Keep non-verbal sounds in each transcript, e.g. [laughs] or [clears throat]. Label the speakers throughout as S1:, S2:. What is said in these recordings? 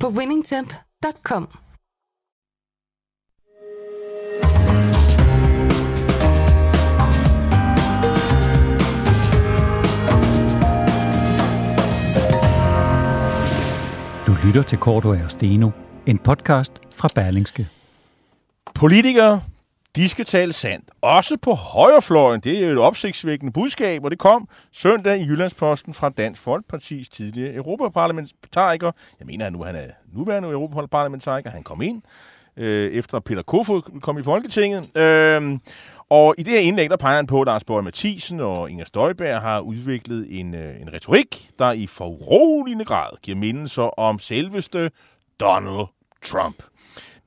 S1: på winningtemp.com.
S2: Du lytter til Korto og Steno, en podcast fra Berlingske.
S3: Politikere, de skal tale sandt. Også på højrefløjen. Det er jo et opsigtsvækkende budskab, og det kom søndag i Jyllandsposten fra Dansk Folkepartis tidligere europaparlamentariker. Jeg mener, at nu han er nuværende europaparlamentariker. Han kom ind øh, efter Peter Kofod kom i Folketinget. Øh, og i det her indlæg, der peger han på, at Lars Borg Mathisen og Inger Støjberg har udviklet en, øh, en retorik, der i foruroligende grad giver mindelser om selveste Donald Trump.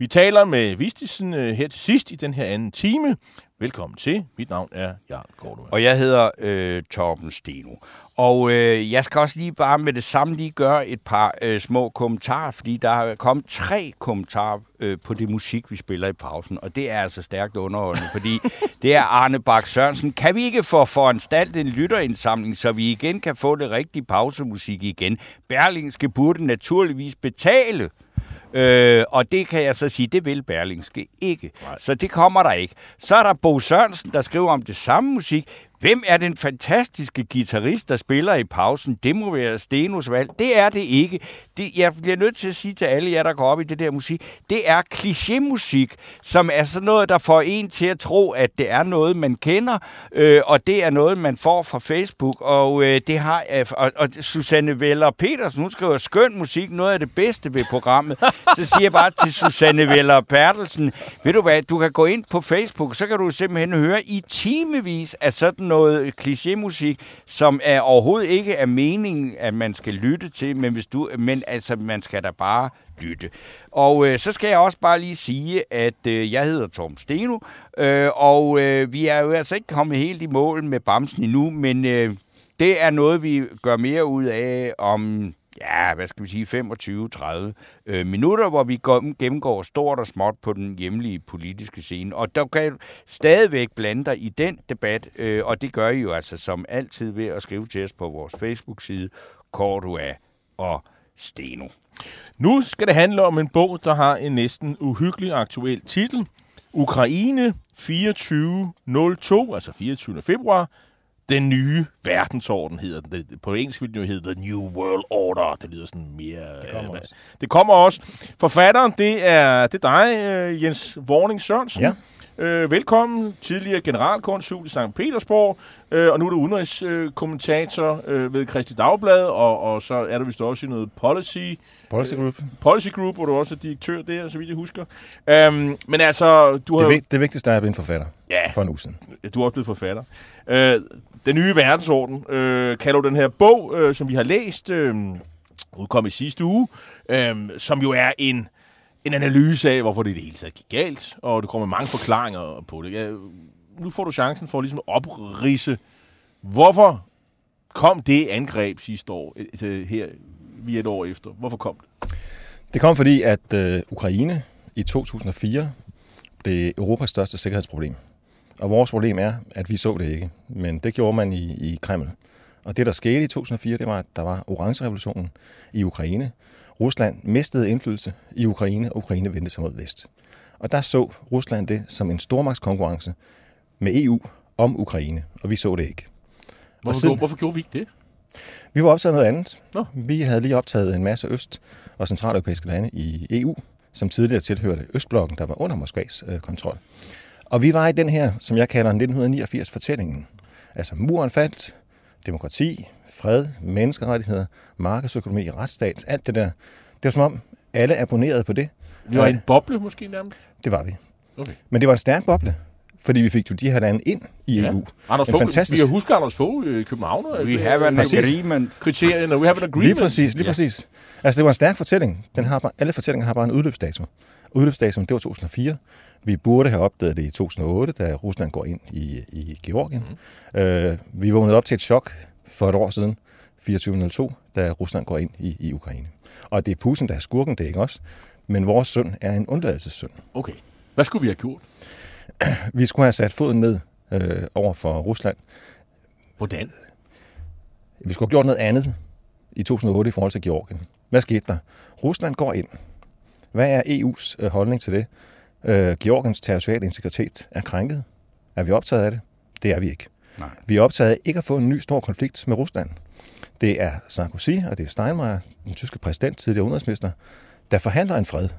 S3: Vi taler med Vistisen øh, her til sidst i den her anden time. Velkommen til. Mit navn er Jarl Kortova.
S4: Og jeg hedder øh, Torben Steno. Og øh, jeg skal også lige bare med det samme lige gøre et par øh, små kommentarer, fordi der har kommet tre kommentarer øh, på det musik, vi spiller i pausen. Og det er altså stærkt underholdende, [laughs] fordi det er Arne Bak Sørensen. Kan vi ikke få foranstaltet en lytterindsamling, så vi igen kan få det rigtige pausemusik igen? Berlingske burde naturligvis betale Øh, og det kan jeg så sige, det vil Berlingske ikke. Nej. Så det kommer der ikke. Så er der Bo Sørensen, der skriver om det samme musik. Hvem er den fantastiske guitarist, der spiller i pausen? Det må være Stenos valg. Det er det ikke. Det, jeg bliver nødt til at sige til alle jer, der går op i det der musik, det er klichémusik, som er sådan noget, der får en til at tro, at det er noget, man kender, øh, og det er noget, man får fra Facebook. Og øh, det har øh, og, og Susanne Veller Petersen, hun skriver skøn musik, noget af det bedste ved programmet. [laughs] Så siger jeg bare til Susanne Veller Bertelsen, ved du hvad, du kan gå ind på Facebook, så kan du simpelthen høre i timevis af sådan noget klichémusik, som er overhovedet ikke er meningen, at man skal lytte til, men, hvis du, men altså, man skal da bare lytte. Og øh, så skal jeg også bare lige sige, at øh, jeg hedder Tom Steno, øh, og øh, vi er jo altså ikke kommet helt i mål med Bamsen endnu, men øh, det er noget, vi gør mere ud af om ja, hvad skal vi sige, 25-30 øh, minutter, hvor vi går, gennemgår stort og småt på den hjemlige politiske scene. Og der kan stadigvæk blande dig i den debat, øh, og det gør I jo altså som altid ved at skrive til os på vores Facebook-side, Cordua og Steno.
S3: Nu skal det handle om en bog, der har en næsten uhyggelig aktuel titel. Ukraine 2402, altså 24. februar den nye verdensorden hedder den. På engelsk vil den jo hedde The New World Order. Det lyder sådan mere...
S5: Det kommer øh, også.
S3: Det kommer også. Forfatteren, det er, det er dig, øh, Jens Warning Sørensen.
S5: Ja.
S3: Øh, velkommen, tidligere generalkonsul i St. Petersborg, øh, og nu er du udenrigskommentator øh, ved Christi Dagblad, og, og så er du vist også i noget policy...
S5: Policy Group.
S3: Øh, policy Group, hvor du også er direktør der, så vidt jeg husker. Um, men altså, du
S5: det,
S3: har...
S5: vigt, det vigtigste er at blive en forfatter
S3: Ja.
S5: for en uge siden.
S3: Du er også blevet forfatter. Øh, den nye verdensorden øh, kalder du den her bog, øh, som vi har læst, øh, udkom i sidste uge, øh, som jo er en, en analyse af, hvorfor det i det hele taget gik galt, og du kommer med mange forklaringer på det. Ja, nu får du chancen for at ligesom at oprise, hvorfor kom det angreb sidste år, øh, her vi et år efter. Hvorfor kom det?
S5: Det kom fordi, at øh, Ukraine i 2004 blev Europas største sikkerhedsproblem. Og vores problem er, at vi så det ikke. Men det gjorde man i, i Kreml. Og det, der skete i 2004, det var, at der var orange-revolutionen i Ukraine. Rusland mistede indflydelse i Ukraine, og Ukraine vendte sig mod vest. Og der så Rusland det som en stormagtskonkurrence med EU om Ukraine, og vi så det ikke.
S3: Hvorfor,
S5: siden-
S3: hvorfor gjorde vi ikke det?
S5: Vi var optaget noget andet.
S3: Nå.
S5: Vi havde lige optaget en masse øst- og centraleuropæiske lande i EU, som tidligere tilhørte Østblokken, der var under Moskvas øh, kontrol. Og vi var i den her, som jeg kalder 1989-fortællingen. Altså muren faldt, demokrati, fred, menneskerettigheder, markedsøkonomi, retsstat, alt det der. Det var som om, alle abonnerede på det.
S3: Vi var i
S5: Og
S3: en boble måske nærmest.
S5: Det var vi.
S3: Okay.
S5: Men det var en stærk boble, fordi vi fik jo de her lande ind i
S3: Ja.
S5: EU.
S3: Anders
S5: En
S3: Fogh,
S5: fantastisk-
S3: vi kan huske Anders Fogh i København. og
S4: We
S3: det-
S4: have an
S5: Præcis.
S4: agreement.
S3: kriterierne. We have an agreement.
S5: Lige præcis, lige
S3: Ja.
S5: præcis. Altså, det var en stærk fortælling. Den har bare, alle fortællinger har bare en udløbsdato. Udløbsdatoen, det var 2004. Vi burde have opdaget det i 2008, da Rusland går ind i, i Georgien. Mm. Øh, vi vågnede op til et chok for et år siden, 24.02, da Rusland går ind i, i Ukraine. Og det er Putin, der er skurken, det er ikke os. Men vores søn er en undladelsessynd.
S3: Okay. Hvad skulle vi have gjort? [clears throat]
S5: Vi skulle have sat foden ned øh, over for Rusland.
S3: Hvordan?
S5: Vi skulle have gjort noget andet i 2008 i forhold til Georgien. Hvad skete der? Rusland går ind. Hvad er EU's øh, holdning til det? Øh, Georgiens territoriale integritet er krænket. Er vi optaget af det? Det er vi ikke.
S4: Nej.
S5: Vi er optaget af ikke at få en ny stor konflikt med Rusland. Det er Sarkozy og det er Steinmeier, den tyske præsident, tidligere udenrigsminister, der forhandler en fred,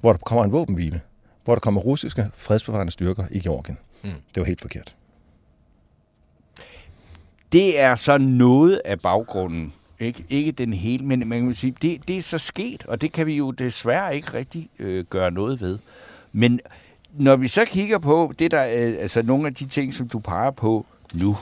S5: hvor der kommer en våbenhvile, hvor der kommer russiske fredsbevarende styrker i Georgien. Mm. Det var helt forkert.
S4: Det er så noget af baggrunden. Ikke, ikke den hele, men man kan sige, det, det er så sket, og det kan vi jo desværre ikke rigtig øh, gøre noget ved. Men når vi så kigger på det der, øh, altså nogle af de ting, som du peger på nu,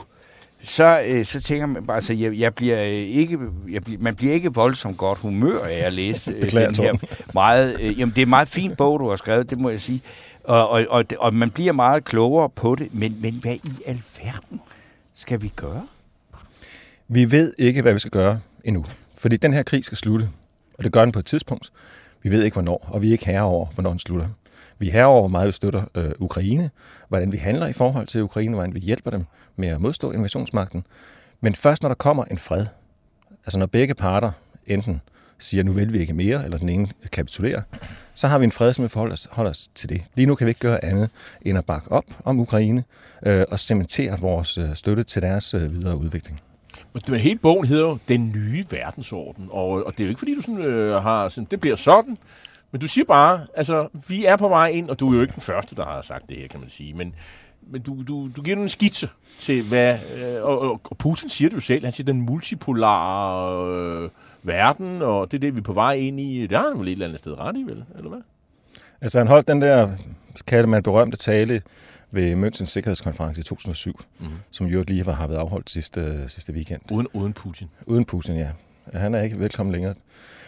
S4: så, øh, så tænker man bare, altså, jeg, jeg bliver øh, ikke, jeg bliver, man bliver ikke voldsomt godt humør af at læse øh,
S5: Beklager,
S4: den her meget, øh, jamen det er en meget fin bog, du har skrevet, det må jeg sige, og, og, og, og man bliver meget klogere på det, men, men hvad i alverden skal vi gøre?
S5: Vi ved ikke, hvad vi skal gøre endnu. Fordi den her krig skal slutte. Og det gør den på et tidspunkt. Vi ved ikke, hvornår. Og vi er ikke herre over, hvornår den slutter. Vi er herre over, hvor meget vi støtter øh, Ukraine. Hvordan vi handler i forhold til Ukraine. Hvordan vi hjælper dem med at modstå invasionsmagten. Men først når der kommer en fred. Altså når begge parter enten siger, nu vil vi ikke mere, eller den ene kapitulerer, så har vi en fred, som vi forholder os, holder os til det. Lige nu kan vi ikke gøre andet end at bakke op om Ukraine øh, og cementere vores øh, støtte til deres øh, videre udvikling.
S3: Men hele bogen hedder jo Den nye verdensorden, og, og det er jo ikke fordi, du sådan, øh, har sådan, det bliver sådan, men du siger bare, altså, vi er på vej ind, og du er jo ikke den første, der har sagt det her, kan man sige, men, men du, du, du giver en skitse til, hvad, øh, og, og, og Putin siger det jo selv, han siger, den multipolare øh, verden, og det er det, vi er på vej ind i, det har han vel et eller andet sted ret i, vel, eller hvad?
S5: Altså han holdt den der, kalder man berømte tale ved Münchens Sikkerhedskonference i 2007, mm. som jo lige var, har været afholdt sidste, sidste weekend.
S3: Uden, uden Putin.
S5: Uden Putin, ja. Han er ikke velkommen længere.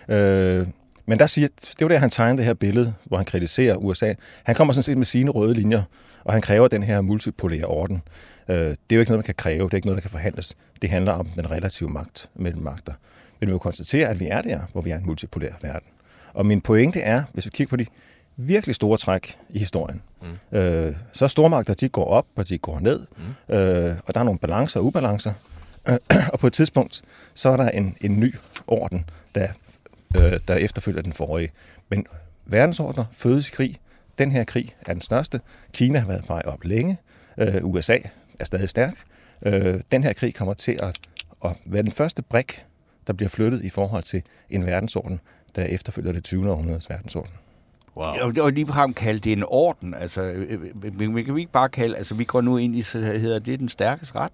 S5: Øh, men der siger, det var der, han tegnede det her billede, hvor han kritiserer USA. Han kommer sådan set med sine røde linjer, og han kræver den her multipolære orden. Øh, det er jo ikke noget, man kan kræve, det er ikke noget, der kan forhandles. Det handler om den relative magt mellem magter. Men vi må konstatere, at vi er der, hvor vi er en multipolær verden. Og min pointe er, hvis vi kigger på de virkelig store træk i historien, mm. øh, så er stormagter, de går op, og de går ned, mm. øh, og der er nogle balancer og ubalancer. [clears throat] og på et tidspunkt, så er der en, en ny orden, der, øh, der efterfølger den forrige. Men verdensordner fødes i krig. Den her krig er den største. Kina har været på vej op længe. Øh, USA er stadig stærk. Øh, den her krig kommer til at, at være den første brik, der bliver flyttet i forhold til en verdensorden, der efterfølger det 20. århundredes verdensorden.
S3: Wow.
S4: Og, og lige frem kalde det en orden. Altså, øh, øh, men kan vi ikke bare kalde, altså vi går nu ind i, så hedder det den stærkes ret?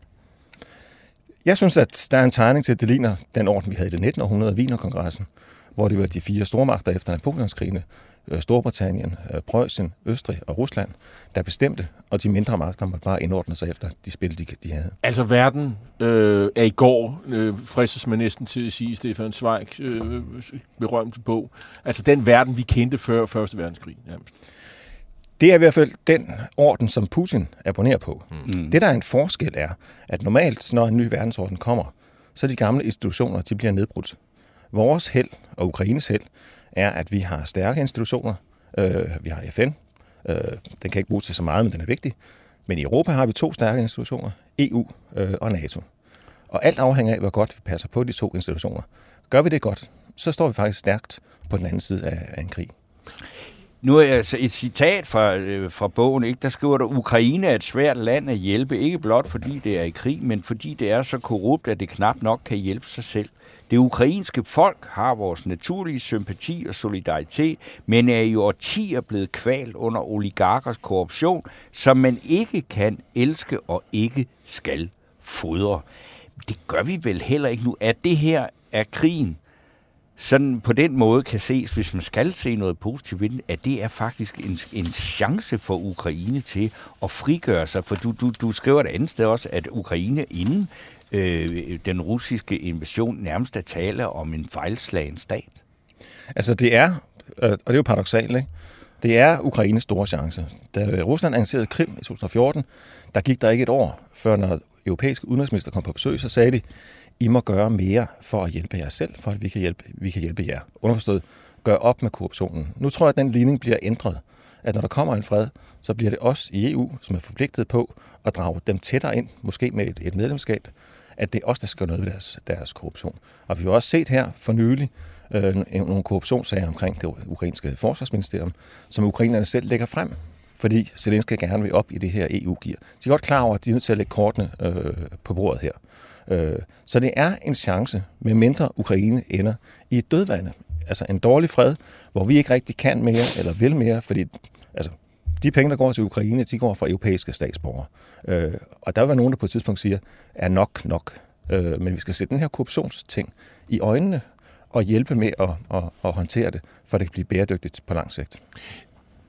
S5: Jeg synes, at der er en tegning til, at det ligner den orden, vi havde i det 19. århundrede, Wienerkongressen, hvor det var de fire stormagter efter Napoleonskrigene, øh, Storbritannien, øh, Preussen, Østrig og Rusland, der bestemte, og de mindre magter måtte bare indordne sig efter de spil, de, de havde.
S3: Altså, verden øh, er i går, øh, fristes man næsten til at sige, Stefan Zweig øh, berømte bog. Altså, den verden, vi kendte før Første Verdenskrig. Nærmest.
S5: Det er i hvert fald den orden, som Putin abonnerer på.
S4: Mm.
S5: Det, der er en forskel, er, at normalt, når en ny verdensorden kommer, så de gamle institutioner, de bliver nedbrudt. Vores held og Ukraines held er, at vi har stærke institutioner. Øh, vi har FN. Øh, den kan ikke bruges til så meget, men den er vigtig. Men i Europa har vi to stærke institutioner, EU øh, og NATO. Og alt afhænger af, hvor godt vi passer på de to institutioner. Gør vi det godt, så står vi faktisk stærkt på den anden side af, af en krig.
S4: Nu er altså et citat fra, øh, fra bogen, ikke? der skriver der, Ukraine er et svært land at hjælpe, ikke blot fordi det er i krig, men fordi det er så korrupt, at det knap nok kan hjælpe sig selv. Det ukrainske folk har vores naturlige sympati og solidaritet, men er i årtier blevet kvalt under oligarkers korruption, som man ikke kan elske og ikke skal fodre. Det gør vi vel heller ikke nu. Er det her, er krigen, sådan på den måde kan ses, hvis man skal se noget positivt ved den, at det er faktisk en, en chance for Ukraine til at frigøre sig. For du, du, du skriver et andet sted også, at Ukraine inden øh, den russiske invasion nærmest at tale om en fejlslagen stat.
S5: Altså det er, øh, og det er jo paradoxalt, ikke? Det er Ukraines store chance. Da Rusland annoncerede Krim i 2014, der gik der ikke et år, før når europæiske udenrigsminister kom på besøg, så sagde de, I må gøre mere for at hjælpe jer selv, for at vi kan hjælpe, vi kan hjælpe jer. Underforstået, gør op med korruptionen. Nu tror jeg, at den ligning bliver ændret. At når der kommer en fred, så bliver det os i EU, som er forpligtet på at drage dem tættere ind, måske med et, et medlemskab, at det er os, der skal gøre noget ved deres, deres korruption. Og vi har også set her for nylig øh, nogle korruptionssager omkring det ukrainske forsvarsministerium, som ukrainerne selv lægger frem, fordi Zelensky gerne vil op i det her EU-gear. De er godt klar over, at de er nødt til at lægge kortene øh, på bordet her. Øh, så det er en chance, med mindre Ukraine ender i et dødvande. Altså en dårlig fred, hvor vi ikke rigtig kan mere eller vil mere, fordi altså, de penge, der går til Ukraine, de går fra europæiske statsborgere. Øh, og der var nogen, der på et tidspunkt siger, er nok nok. Øh, men vi skal sætte den her korruptionsting i øjnene og hjælpe med at, at, at håndtere det, for det kan blive bæredygtigt på lang sigt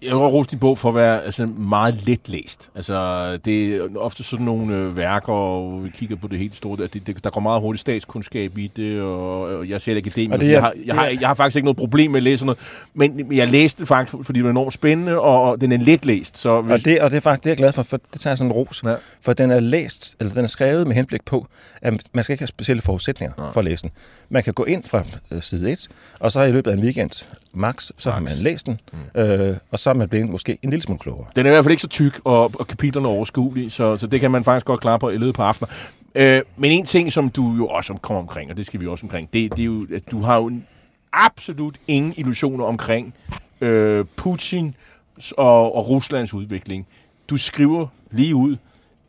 S3: jeg vil rose din bog for at være altså, meget let læst. Altså, det er ofte sådan nogle øh, værker, og vi kigger på det helt store, at det, det, der går meget hurtigt statskundskab i det, og, og jeg ser akademiker, det er, jeg, har, jeg, har, jeg har faktisk ikke noget problem med at læse noget, men jeg læste det faktisk, fordi det var enormt spændende, og den er let læst. Så hvis...
S5: og, det, og det er faktisk det, jeg er glad for, for det tager jeg sådan en ros, ja. for den er læst, eller den er skrevet med henblik på, at man skal ikke have specielle forudsætninger ja. for at læse den. Man kan gå ind fra øh, side 1, og så i løbet af en weekend, max, så max. har man læst den, mm. øh, og så er man blevet måske en lille smule klogere.
S3: Den er i hvert fald ikke så tyk, og, og kapitlerne er overskuelige, så, så det kan man faktisk godt klare på i løbet på aftener. Øh, men en ting, som du jo også kommer omkring, og det skal vi også omkring, det, det er jo, at du har jo absolut ingen illusioner omkring øh, Putin og, og Ruslands udvikling. Du skriver lige ud,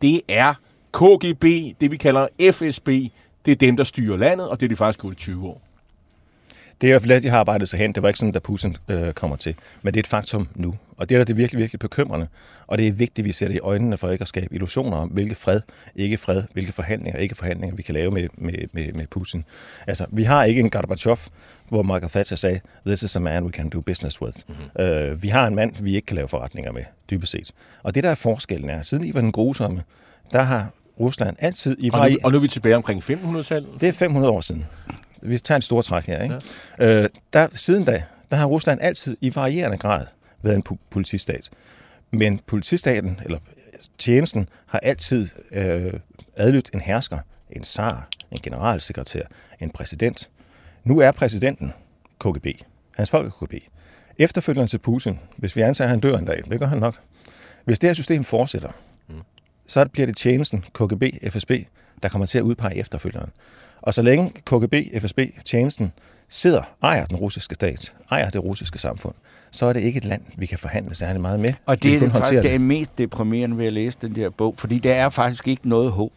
S3: det er KGB, det vi kalder FSB, det er dem, der styrer landet, og det er de faktisk gået i 20 år.
S5: Det er i hvert fald at de har arbejdet sig hen. Det var ikke sådan, da Putin øh, kommer til. Men det er et faktum nu. Og det er da det virkelig, virkelig bekymrende. Og det er vigtigt, at vi ser det i øjnene for ikke at skabe illusioner om, hvilke fred, ikke fred, hvilke forhandlinger, ikke forhandlinger, vi kan lave med, med, med, med Putin. Altså, vi har ikke en Gorbachev, hvor Margaret Thatcher sagde, this is a man we can do business with. Mm-hmm. Øh, vi har en mand, vi ikke kan lave forretninger med, dybest set. Og det der er forskellen er, siden I var den grusomme, der har Rusland altid i
S3: og, nu, og nu er vi tilbage omkring 500-tallet?
S5: Det er 500 år siden vi tager en stor træk her, ikke? Ja. Øh, der, siden da, der har Rusland altid i varierende grad været en politistat. Men politistaten, eller tjenesten, har altid øh, adlydt en hersker, en zar, en generalsekretær, en præsident. Nu er præsidenten KGB. Hans folk er KGB. Efterfølgende til Putin, hvis vi antager, at han dør en dag, det gør han nok. Hvis det her system fortsætter, mm. så bliver det tjenesten KGB, FSB, der kommer til at udpege efterfølgeren. Og så længe KGB, FSB, tjenesten sidder, ejer den russiske stat, ejer det russiske samfund, så er det ikke et land, vi kan forhandle særlig meget med.
S4: Og det er faktisk det. det mest deprimerende ved at læse den der bog, fordi der er faktisk ikke noget håb.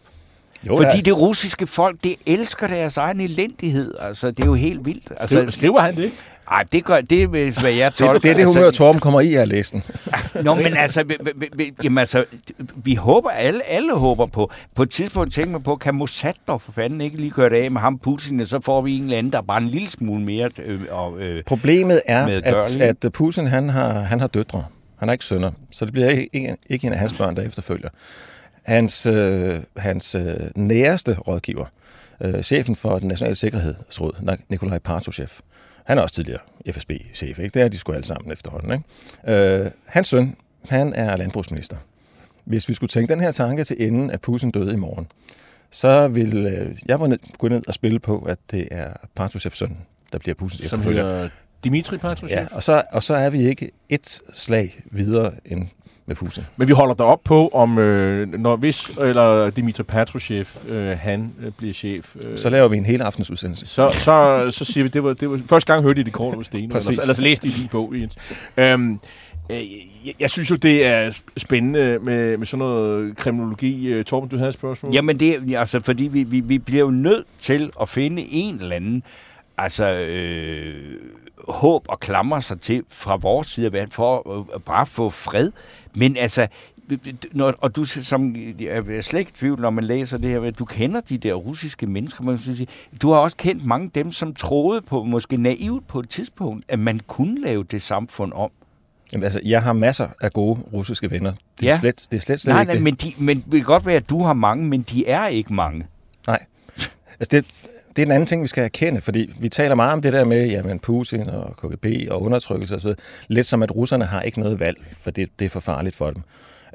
S4: Jo, Fordi er... det russiske folk, det elsker deres egen elendighed. Altså, det er jo helt vildt. Altså,
S3: skriver, skriver han det?
S4: Nej, det, gør, det er, hvad jeg tolker.
S5: Det, det er det humør, altså, Torben kommer i at læse den. [laughs]
S4: Nå, men altså, vi, vi, vi, jamen, altså, vi håber, alle, alle håber på, på et tidspunkt tænker man på, kan Mossad dog for fanden ikke lige køre det af med ham Putin, og så får vi en eller anden, der er bare en lille smule mere øh,
S5: øh, Problemet er, at, at Putin, han har, han har døtre. Han har ikke sønner, så det bliver ikke, ikke, ikke en af hans børn, der efterfølger. Hans, øh, hans øh, næreste rådgiver, øh, chefen for den nationale sikkerhedsråd, Nikolaj Partoshev, han er også tidligere FSB-chef, ikke? Det er de sgu alle sammen efterhånden, ikke? Øh, hans søn, han er landbrugsminister. Hvis vi skulle tænke den her tanke til enden, at Putin døde i morgen, så vil øh, jeg var ned, gå ned og spille på, at det er Partrushevs søn, der bliver Putins efterfølger.
S3: Dimitri Patrushev?
S5: Ja, og så, og så er vi ikke et slag videre end med Putin.
S3: Men vi holder der op på, om øh, når hvis eller Dimitri Patrushev øh, han øh, bliver chef.
S5: Øh, så laver vi en hele aftens udsendelse.
S3: Så, så, så siger vi, det var, det var første gang hørte I det kort over Steno, eller, eller så læste I din bog, Jens. Øhm, øh, jeg, jeg synes jo, det er spændende med, med sådan noget kriminologi. Øh, Torben, du havde et spørgsmål?
S4: Jamen, det er altså, fordi vi, vi, vi bliver jo nødt til at finde en eller anden altså, øh, håb og klamre sig til fra vores side af verden for at, at bare få fred. Men altså, når, og du som er slet ikke tvivl, når man læser det her, du kender de der russiske mennesker, man sige, du har også kendt mange af dem, som troede på, måske naivt på et tidspunkt, at man kunne lave det samfund om.
S5: Jamen, altså, jeg har masser af gode russiske venner. Det er
S4: Ja.
S5: slet, det er slet, slet
S4: Nej,
S5: ikke
S4: nej,
S5: det.
S4: men, de, men det kan godt være, at du har mange, men de er ikke mange.
S5: Nej. Altså det, det er en anden ting, vi skal erkende, fordi vi taler meget om det der med jamen, Putin og KGB og undertrykkelse osv. Lidt som, at russerne har ikke noget valg, for det, det er for farligt for dem.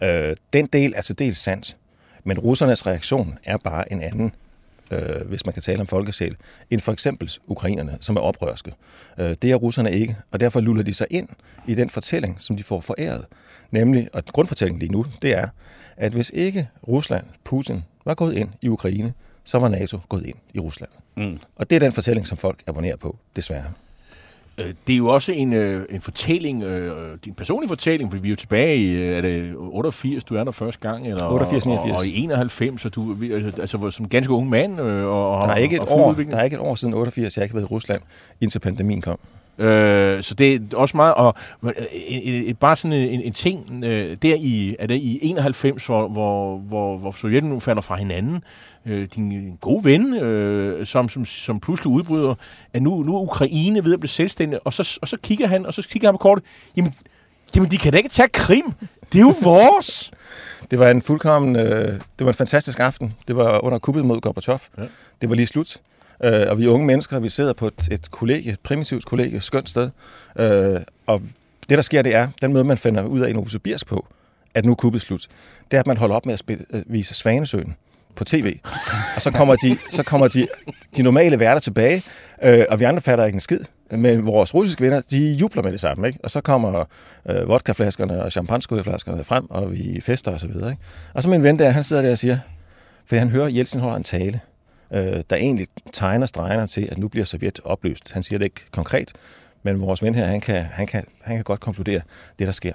S5: Øh, den del er til dels sandt, men russernes reaktion er bare en anden, øh, hvis man kan tale om folkesjæl, end for eksempel ukrainerne, som er oprørske. Øh, det er russerne ikke, og derfor luller de sig ind i den fortælling, som de får foræret. Nemlig, og grundfortællingen lige nu, det er, at hvis ikke Rusland, Putin, var gået ind i Ukraine, så var NATO gået ind i Rusland.
S4: Mm.
S5: Og det er den fortælling, som folk abonnerer på, desværre.
S3: Øh, Det er jo også en, øh, en fortælling, øh, din personlige fortælling, fordi vi er jo tilbage i, er det 88, du er der første gang? Eller,
S5: 88,
S3: og,
S5: 89.
S3: og, i 91, så du altså som ganske ung mand. Og,
S5: Der er, ikke et
S3: og
S5: år, der er ikke et år siden 88, jeg ikke har været i Rusland, indtil pandemien kom.
S3: Øh, så det er også meget, og øh, bare sådan en, en ting, øh, der i, er det i 91, hvor, hvor, hvor, hvor Sovjetunionen falder fra hinanden, øh, din gode ven, øh, som, som, som pludselig udbryder, at nu, nu er Ukraine ved at blive selvstændig, og så, og så kigger han, og så kigger han på kortet, jamen, jamen de kan da ikke tage Krim, det er jo vores! [laughs]
S5: Det var en fuldkommen, øh, det var en fantastisk aften. Det var under kuppet mod Gorbachev.
S3: Ja.
S5: Det var lige slut. Øh, og vi er unge mennesker, vi sidder på et, et kollegie, et primitivt kollegie, et skønt sted. Øh, og det, der sker, det er, den måde, man finder ud af i Novosibirsk på, at nu kuppet slut, det er, at man holder op med at spille, øh, vise Svanesøen på tv. Og så kommer de, så kommer de, de normale værter tilbage, øh, og vi andre fatter ikke en skid. Men vores russiske venner, de jubler med det samme, ikke? Og så kommer øh, vodkaflaskerne og champagneskudflaskerne frem, og vi fester og så videre, ikke? Og så min ven der, han sidder der og siger, for han hører, at Jeltsin holder en tale, øh, der egentlig tegner stregerne til, at nu bliver Sovjet opløst. Han siger det ikke konkret, men vores ven her, han kan, han kan, han kan godt konkludere det, der sker.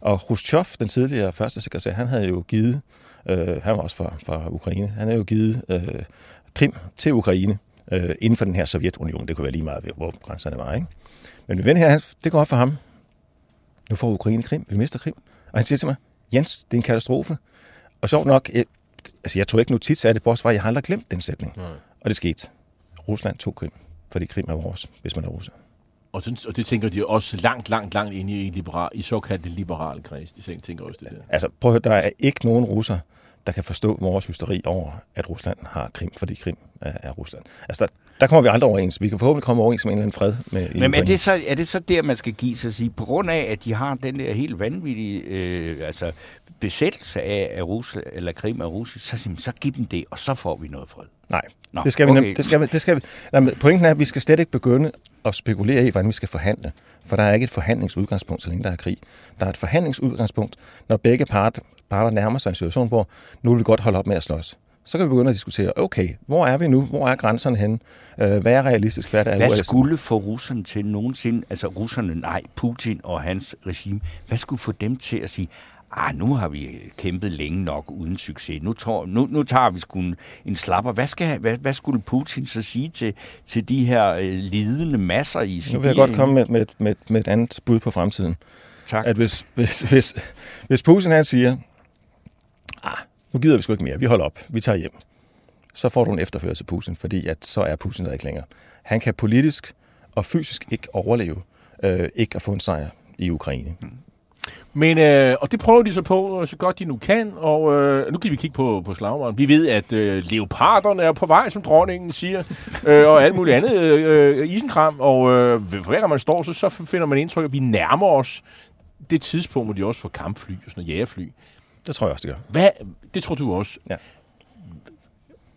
S5: Og Khrushchev, den tidligere første sekretær, han havde jo givet, øh, han var også fra, fra Ukraine, han havde jo givet øh, Krim til Ukraine øh, inden for den her Sovjetunion. Det kunne være lige meget, hvor grænserne var, ikke? Men min ven her, han, det går op for ham. Nu får Ukraine Krim, vi mister Krim. Og han siger til mig, Jens, det er en katastrofe. Og sjovt nok, øh, altså jeg tror ikke notits af det, bortset fra, at jeg har aldrig glemt den sætning.
S3: Nej.
S5: Og det skete. Rusland tog Krim, fordi Krim er vores, hvis man er russer.
S3: Og, sådan, og det tænker de også langt, langt, langt ind i, liberal, i såkaldte liberale kreds. De tænker også det der.
S5: Altså, prøv at høre, der er ikke nogen russer, der kan forstå vores hysteri over, at Rusland har Krim, fordi Krim er, er Rusland. Altså, der, der kommer vi aldrig overens. Vi kan forhåbentlig komme overens med en eller anden fred. Med
S4: Men er det, så, er det så der, man skal give sig at sige, på grund af, at de har den der helt vanvittige øh, altså, besættelse af, af Rusland, eller Krim af Rusland, så, man, så giv dem det, og så får vi noget fred.
S5: Nej,
S4: Nå,
S5: det skal vi,
S4: okay.
S5: okay. det skal vi, det skal vi. Nej, men pointen er, at vi skal slet ikke begynde at spekulere i, hvordan vi skal forhandle. For der er ikke et forhandlingsudgangspunkt, så længe der er krig. Der er et forhandlingsudgangspunkt, når begge parter, parter nærmer sig en situation, hvor nu vil vi godt holde op med at slås. Så kan vi begynde at diskutere, okay, hvor er vi nu? Hvor er grænserne henne? Øh, Hvad er realistisk? Hvad er,
S4: Hvad skulle få russerne til nogensinde, altså russerne, nej, Putin og hans regime, hvad skulle få dem til at sige, ah, nu har vi kæmpet længe nok uden succes, nu, tager, nu, nu tager vi sgu en, en slapper. Hvad, skal, hvad, hvad skulle Putin så sige til, til de her øh, lidende masser i
S5: Nu vil jeg godt komme med, med, med, med et andet bud på fremtiden.
S4: Tak.
S5: At hvis, hvis, hvis, hvis Putin han siger, nu gider vi sgu ikke mere, vi holder op, vi tager hjem, så får du en efterfølger til Putin, fordi at så er Putin der ikke længere. Han kan politisk og fysisk ikke overleve, øh, ikke at få en sejr i Ukraine.
S3: Men, øh, og det prøver de så på, så godt de nu kan, og øh, nu kan vi kigge på, på slagmarken. Vi ved, at øh, leoparderne er på vej, som dronningen siger, [laughs] øh, og alt muligt andet øh, isenkram, og øh, hver gang man står, så, så finder man indtryk, at vi nærmer os det tidspunkt, hvor de også får kampfly og sådan noget jægerfly.
S5: Det tror jeg også, det gør.
S3: Hvad, det tror du også?
S5: Ja.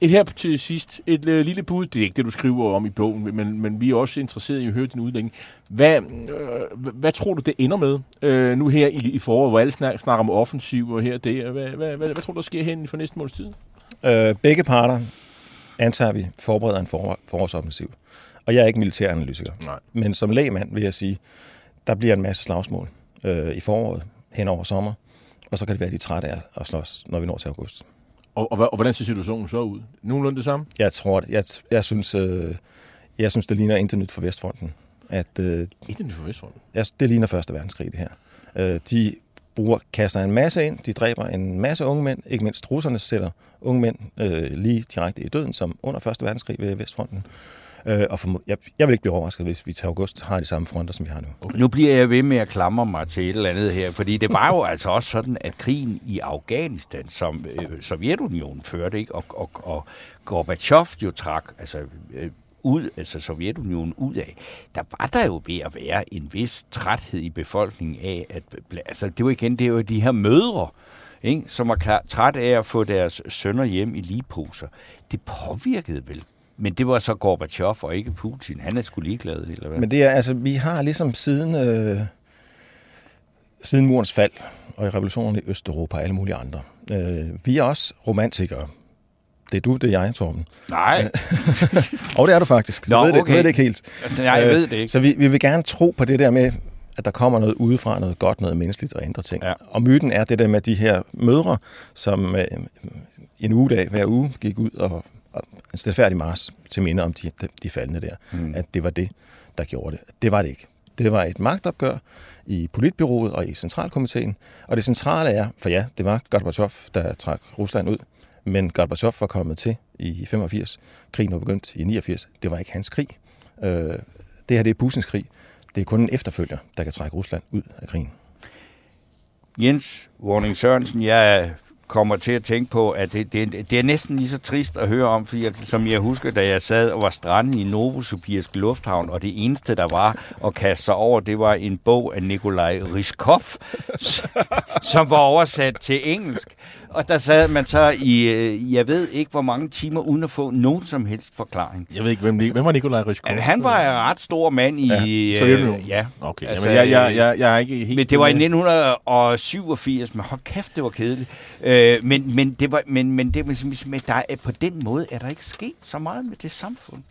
S3: Et her til sidst, et øh, lille bud, det er ikke det, du skriver om i bogen, men, men vi er også interesserede i at høre din udlægning. Hvad, øh, hvad, tror du, det ender med øh, nu her i, i foråret, hvor alle snak, snakker om offensiv og her og det? Hvad, hvad, hvad, hvad tror du, der sker hen for næste måneds tid?
S5: Øh, begge parter, antager vi, forbereder en for, forårsoffensiv. Og jeg er ikke militæranalytiker.
S3: Nej.
S5: Men som lægmand vil jeg sige, der bliver en masse slagsmål øh, i foråret, hen over sommer. Og så kan det være, at de er trætte af at slås, når vi når til august.
S3: Og, og, og hvordan ser situationen så ud? Nogenlunde det samme?
S5: Jeg tror, at jeg, jeg, synes, øh, jeg synes, det ligner intet nyt for Vestfronten. At, øh,
S3: Ikke den for Vestfronten.
S5: jeg, det ligner Første Verdenskrig, det her. Øh, de bruger, kaster en masse ind, de dræber en masse unge mænd, ikke mindst russerne sætter unge mænd øh, lige direkte i døden, som under 1. verdenskrig ved Vestfronten. Øh, og for, jeg, jeg vil ikke blive overrasket, hvis vi til august har de samme fronter, som vi har nu.
S4: Okay. Nu bliver jeg ved med at klamre mig til et eller andet her, fordi det var jo [laughs] altså også sådan, at krigen i Afghanistan, som øh, Sovjetunionen førte, ikke? Og, og, og Gorbachev jo trak, altså øh, ud, altså Sovjetunionen ud af, der var der jo ved at være en vis træthed i befolkningen af, at altså, det var igen, det jo de her mødre, ikke, som var klar, træt af at få deres sønner hjem i ligeposer. Det påvirkede vel men det var så Gorbachev og ikke Putin. Han er sgu ligeglad, eller hvad?
S5: Men det er, altså, vi har ligesom siden, øh, siden murens fald, og i revolutionen i Østeuropa og alle mulige andre, øh, vi er også romantikere. Det er du, det er jeg, Torben.
S4: Nej. [laughs]
S5: og det er du faktisk.
S4: Nå,
S5: du ved det,
S4: okay.
S5: du ved det ikke helt.
S4: Nej, jeg ved det ikke.
S5: Så vi, vi vil gerne tro på det der med, at der kommer noget udefra, noget godt, noget menneskeligt og andre ting.
S4: Ja.
S5: Og myten er det der med de her mødre, som øh, en ugedag hver uge gik ud og en stilfærdig mars til minde om de, de, de faldende der. Mm. At det var det, der gjorde det. Det var det ikke. Det var et magtopgør i politbyrået og i centralkomiteen. Og det centrale er, for ja, det var Gorbachev, der trak Rusland ud. Men Gorbachev var kommet til i 85. Krigen var begyndt i 89. Det var ikke hans krig. Øh, det her det er Putins krig. Det er kun en efterfølger, der kan trække Rusland ud af krigen.
S4: Jens Warning Sørensen, jeg kommer til at tænke på, at det, det, det er næsten lige så trist at høre om, fordi jeg, som jeg husker, da jeg sad og var strandet i Novosibirsk Lufthavn, og det eneste, der var at kaste sig over, det var en bog af Nikolaj Riskov, [laughs] som var oversat til engelsk. Og der sad man så i, øh, jeg ved ikke hvor mange timer, uden at få nogen som helst forklaring.
S3: Jeg ved ikke, hvem, hvem var Nikolaj Ryskov?
S4: Ja, han var en ret stor mand i...
S3: Ja,
S4: øh, ja.
S3: Okay,
S4: Altså,
S3: altså, jeg, jeg, jeg, jeg er ikke helt...
S4: Men det var i 1987, men hold kæft, det var kedeligt. Øh, men, men det var, men, men det var der er, på den måde er der ikke sket så meget med det samfund.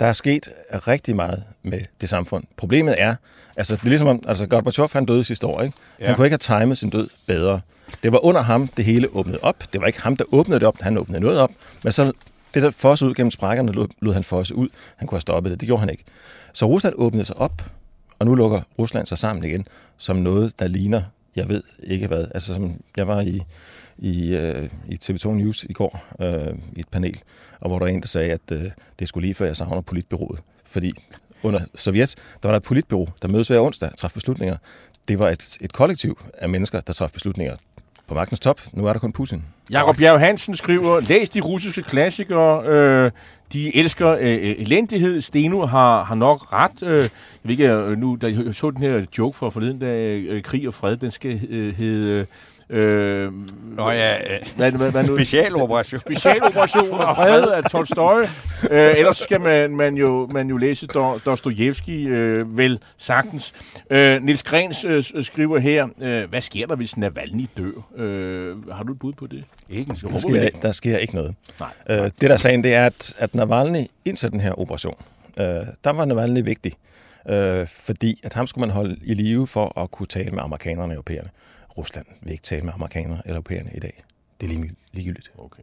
S5: Der er sket rigtig meget med det samfund. Problemet er, altså det er ligesom om, altså Gorbachev han døde sidste år, ikke? Ja. Han kunne ikke have timet sin død bedre. Det var under ham, det hele åbnede op. Det var ikke ham, der åbnede det op, han åbnede noget op. Men så det, der fossede ud gennem sprækkerne, lod, lod han fosse ud. Han kunne have stoppet det. Det gjorde han ikke. Så Rusland åbnede sig op, og nu lukker Rusland sig sammen igen, som noget, der ligner, jeg ved ikke hvad. Altså, som jeg var i, i, øh, i TV2 News i går, øh, i et panel, og hvor der var en, der sagde, at øh, det skulle lige før jeg savner politbyrået. Fordi under Sovjet, der var der et politbyrå, der mødes hver onsdag og træffede beslutninger. Det var et, et kollektiv af mennesker, der træffede beslutninger på magtens top. Nu er der kun Putin.
S3: Jakob Bjerg Hansen skriver, læs de russiske klassikere. Øh, de elsker øh, øh elendighed. Steno har, har nok ret. Øh, jeg ved ikke, øh, nu, da jeg så den her joke for forleden, da øh, krig og fred, den skal øh, hedde... Øh,
S4: Nå ja,
S3: hvad, hvad, hvad nu?
S4: specialoperation.
S3: Specialoperation og [laughs] fred af Tolstoy. Øh, ellers skal man, man, jo, man jo læse Do- Dostojevski øh, vel sagtens. Øh, Nils Grens øh, skriver her, øh, hvad sker der, hvis Navalny dør? Øh, har du et bud på det?
S4: Ikke en
S5: Der sker, der sker ikke noget.
S3: Nej.
S5: Øh, det, der er sagen, det er, at, at Navalny indtil den her operation, øh, der var Navalny vigtig. Øh, fordi at ham skulle man holde i live for at kunne tale med amerikanerne og europæerne. Rusland vil ikke tale med amerikanere eller europæerne i dag. Det er lige, ligegyldigt.
S3: Okay.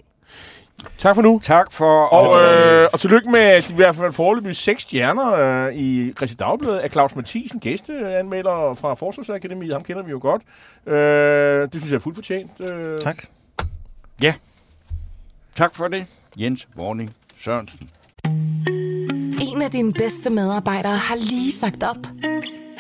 S3: Tak for nu.
S4: Tak for...
S3: Og, øh, og tillykke med i hvert fald foreløbig seks stjerner øh, i Christi Dagblad af Claus Mathisen, gæsteanmelder fra Forsvarsakademiet. Ham kender vi jo godt. Øh, det synes jeg er fuldt fortjent. Øh,
S5: Tak.
S4: Ja. Tak for det, Jens Warning Sørensen.
S1: En af dine bedste medarbejdere har lige sagt op.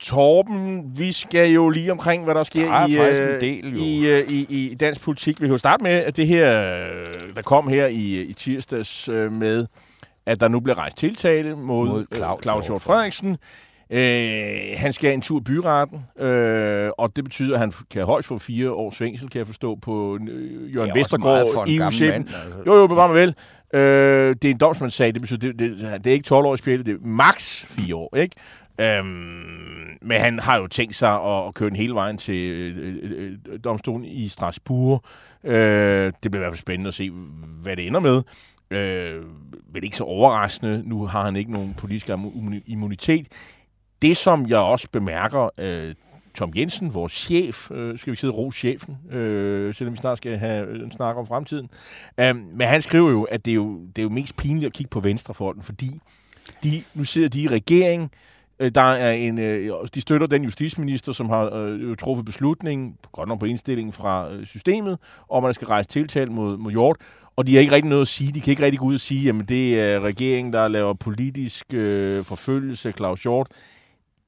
S3: Torben, vi skal jo lige omkring, hvad der sker
S4: Der er
S3: i,
S4: en
S3: øh,
S4: del, jo.
S3: i, øh, i, i dansk politik. Vi kan jo starte med, at det her, øh, der kom her i, i tirsdags øh, med, at der nu bliver rejst tiltale mod,
S4: Mod Claus
S3: Claus,
S4: Hjort
S3: Hjort Frederiksen. Øh, han skal en tur i byretten, øh, og det betyder, at han kan højst få fire års fængsel, kan jeg forstå, på øh, Jørgen Vestergaard, EU-chefen. Altså. Jo, jo, bevar mig vel. Øh, det er en domsmandssag, det betyder, det, det, det er ikke 12 års spil, det er max fire år, ikke? Øhm, men han har jo tænkt sig at, at køre den hele vejen til øh, øh, øh domstolen i Strasbourg. Øh, det bliver i hvert fald spændende at se, hvad det ender med. Øh, vel ikke så overraskende. Nu har han ikke nogen politisk immunitet. Det, som jeg også bemærker, øh, Tom Jensen, vores chef, øh, skal vi sidde ro chefen, øh, selvom vi snart skal have en snak om fremtiden. Øh, men han skriver jo, at det er jo, det er jo mest pinligt at kigge på venstrefolken, fordi de, nu sidder de i regering, øh, der er en, øh, de støtter den justitsminister, som har øh, truffet beslutningen, godt nok på indstillingen fra øh, systemet, om at der skal rejse tiltale mod, mod Hjort. Og de har ikke rigtig noget at sige. De kan ikke rigtig gå ud og sige, at det er regeringen, der laver politisk øh, forfølgelse Claus Hjort.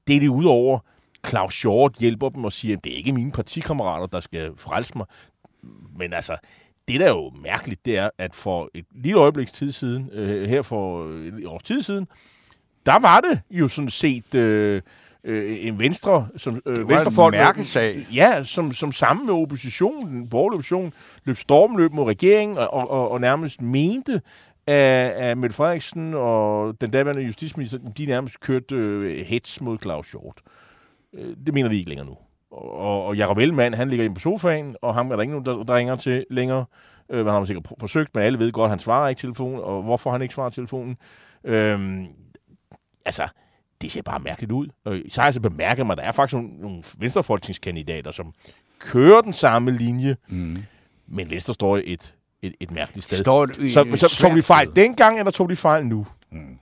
S3: Det er det udover. Claus Hjort hjælper dem og siger, at det er ikke mine partikammerater, der skal frelse mig. Men altså, det der er jo mærkeligt, det er, at for et lille øjebliks tid siden, øh, her for et års tid siden, der var det jo sådan set øh, øh, en venstre, som øh, venstrefolk,
S4: mærkesag.
S3: Ja, som, som sammen med oppositionen, den borgerlige opposition, løb stormløb mod regeringen og, og, og nærmest mente, at, at Mette Frederiksen og den daværende justitsminister, de nærmest kørte øh, hets mod Claus Hjort. Øh, det mener vi ikke længere nu. Og, og Jacob Ellemann, han ligger inde på sofaen, og ham er der ikke nogen, der, der ringer til længere. Øh, han har sikkert forsøgt, men alle ved godt, at han svarer ikke telefonen, og hvorfor han ikke svarer telefonen. Øh, altså, det ser bare mærkeligt ud. Og så har jeg så bemærket mig, at der er faktisk nogle, nogle venstrefolkningskandidater, som kører den samme linje, mm. men Venstre står et, et, et mærkeligt sted. Står et, så, så, tog de fejl dengang, eller tog de fejl nu? Mm.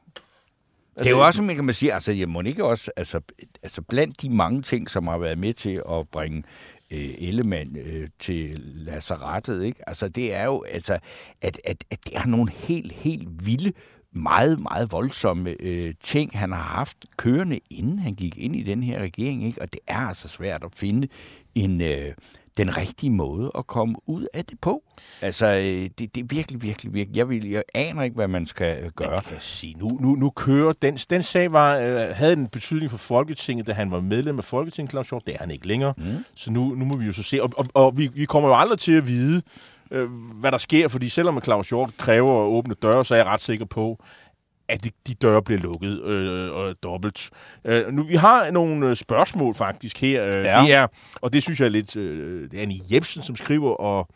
S3: Altså,
S4: det er jo også, man kan sige, altså, jeg må ikke også, altså, altså blandt de mange ting, som har været med til at bringe øh, Ellemann øh, til lazarettet, ikke? Altså, det er jo, altså, at, at, at det er nogle helt, helt vilde meget, meget voldsomme øh, ting, han har haft kørende, inden han gik ind i den her regering. Ikke? Og det er altså svært at finde en, øh, den rigtige måde at komme ud af det på. Altså, øh, det, det er virkelig, virkelig, virkelig... Jeg, vil, jeg aner ikke, hvad man skal øh, gøre.
S3: Man kan sige, nu, nu, nu kører... Den, den sag var, øh, havde en betydning for Folketinget, da han var medlem af Folketinget, Claus Hjort. Det er han ikke længere. Mm. Så nu, nu må vi jo så se. Og, og, og vi, vi kommer jo aldrig til at vide, øh, hvad der sker, fordi selvom Claus Hjort kræver at åbne døre, så er jeg ret sikker på, at de, de døre bliver lukket øh, og dobbelt. Øh, nu, vi har nogle øh, spørgsmål faktisk her. Øh, ja. Det er, og det synes jeg er lidt... Øh, det er Annie Jebsen, som skriver, og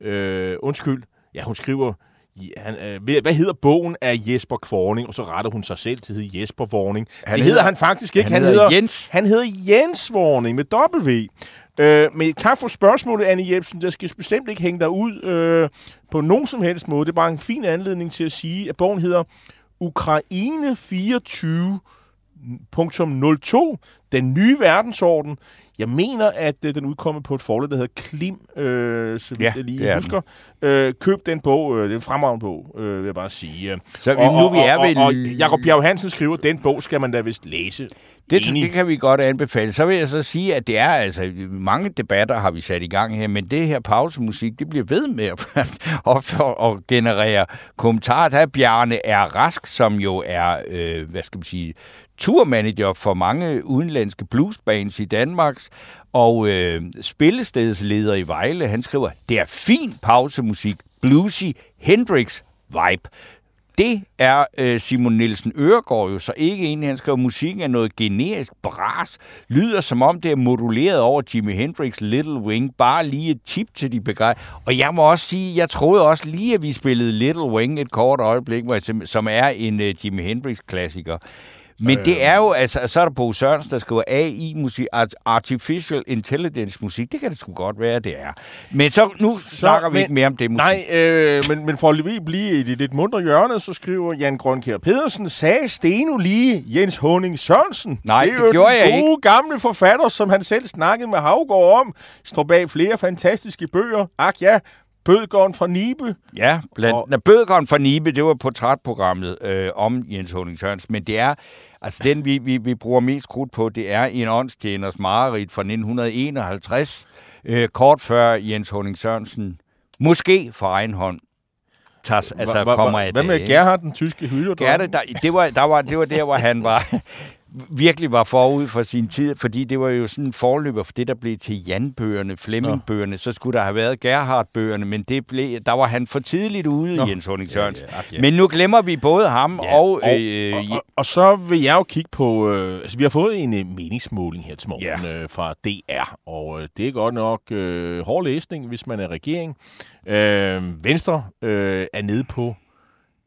S3: øh, undskyld, ja, hun skriver, Ja, han, øh, hvad hedder bogen af Jesper Kvorning? Og så retter hun sig selv til at Jesper Vorning. Han det hedder, han faktisk ikke.
S4: Han, han hedder Jens.
S3: Han hedder Jens Vorning med W. Øh, men tak for spørgsmålet, Anne Jebsen. Der skal bestemt ikke hænge dig ud øh, på nogen som helst måde. Det er bare en fin anledning til at sige, at bogen hedder Ukraine 24.02, den nye verdensorden. Jeg mener, at øh, den udkommer på et forlag, der hedder Klim, øh, så vidt ja, jeg lige husker. Øh, køb den bog, øh, det er en fremragende bog, øh, vil jeg bare sige.
S4: Så og, nu vi er
S3: ved... Og, og Jacob Bjerg Hansen skriver, den bog skal man da vist læse.
S4: Det, det kan vi godt anbefale. Så vil jeg så sige, at det er altså mange debatter har vi sat i gang her, men det her pausemusik, det bliver ved med at, at, [laughs] at generere kommentarer. Der er Bjarne R. Rask, som jo er, øh, hvad skal man sige, turmanager for mange udenlandske bluesbands i Danmark, og øh, spillestedsleder i Vejle, han skriver, det er fin pausemusik, bluesy Hendrix vibe. Det er øh, Simon Nielsen Øregård jo så ikke enig. Han skriver, musikken er noget generisk bras. Lyder som om det er moduleret over Jimi Hendrix Little Wing. Bare lige et tip til de begrej. Og jeg må også sige, jeg troede også lige, at vi spillede Little Wing et kort øjeblik, som er en øh, Jimi Hendrix-klassiker. Men øh. det er jo, altså, så er der Bo Sørensen, der skriver AI-musik, Artificial Intelligence-musik. Det kan det sgu godt være, det er. Men så, nu så, snakker vi men, ikke mere om det musik.
S3: Nej, øh, men, men for at lige blive i det lidt mundre hjørne, så skriver Jan Grønkjær Pedersen, sagde Steno lige Jens Honing Sørensen.
S4: Nej, det,
S3: det
S4: gjorde jeg ikke. Det
S3: er gamle forfatter, som han selv snakkede med Havgård om, står bag flere fantastiske bøger. Ak ja, Bødgården fra Nibe.
S4: Ja, blandt, og... Bødgården fra Nibe, det var portrætprogrammet øh, om Jens Honing Sørensen, men det er, altså den vi, vi, vi bruger mest krudt på, det er en åndstjeners mareridt fra 1951, øh, kort før Jens Honing Sørensen, måske for egen hånd, tager, altså hva, hva, kommer af
S3: Hvad med Gerhard, den tyske hylder?
S4: Gerhard, der, det, var, der var, det var der, hvor han var virkelig var forud for sin tid, fordi det var jo sådan en forløber for det, der blev til Jan-bøgerne, Flemming-bøgerne, så skulle der have været Gerhard-bøgerne, men det blev, der var han for tidligt ude, Nå. Jens Sørensen. Ja, ja, ja. Men nu glemmer vi både ham ja, og...
S3: Og, øh, og, og, og så vil jeg jo kigge på... Øh, altså, vi har fået en øh, meningsmåling her til morgen ja. øh, fra DR, og øh, det er godt nok øh, hård læsning, hvis man er regering. Øh, Venstre øh, er nede på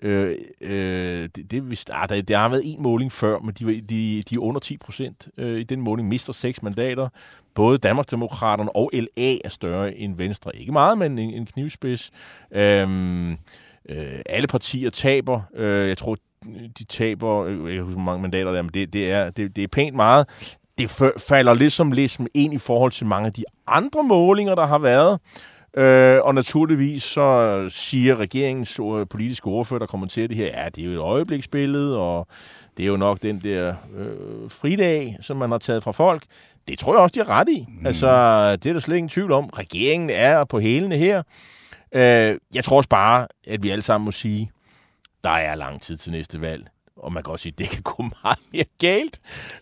S3: Øh, øh, det, det, hvis, ah, der, der har været en måling før, men de, de, de er under 10 procent øh, i den måling, mister seks mandater. Både Danmarksdemokraterne og LA er større end Venstre. Ikke meget, men en, en knivspids. Øh, øh, alle partier taber. Øh, jeg tror, de taber, øh, jeg kan huske, hvor mange mandater der er, men det, det, er, det, det er pænt meget. Det falder lidt som ligesom ind i forhold til mange af de andre målinger, der har været. Øh, og naturligvis så siger regeringens politiske ordfører, der kommenterer det her, ja, det er jo et øjebliksbillede, og det er jo nok den der øh, fridag, som man har taget fra folk. Det tror jeg også, de har ret i. Mm. Altså, det er der slet ingen tvivl om. Regeringen er på hælene her. Øh, jeg tror også bare, at vi alle sammen må sige, der er lang tid til næste valg. Og man kan også sige, at det kan gå [laughs] meget mere galt.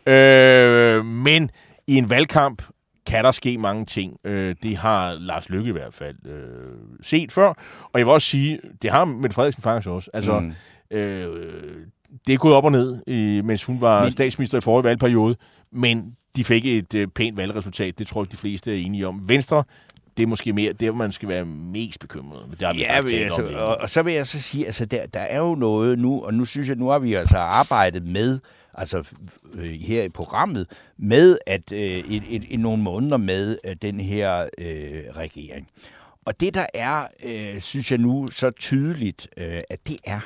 S3: Øh, men i en valgkamp, kan der ske mange ting. Øh, det har Lars Lykke i hvert fald øh, set før. Og jeg vil også sige, det har Mette Frederiksen faktisk også. Altså, mm. øh, det er gået op og ned, øh, mens hun var Men... statsminister i forrige valgperiode. Men de fik et øh, pænt valgresultat. Det tror jeg, de fleste er enige om. Venstre, det er måske mere det, man skal være mest bekymret. Men det har vi
S4: ja, altså, om, og, og så vil jeg så sige, altså der, der er jo noget nu, og nu synes jeg, nu har vi altså arbejdet med altså øh, her i programmet, med at øh, et, et, et, nogle måneder med øh, den her øh, regering. Og det, der er, øh, synes jeg nu så tydeligt, øh, at det er,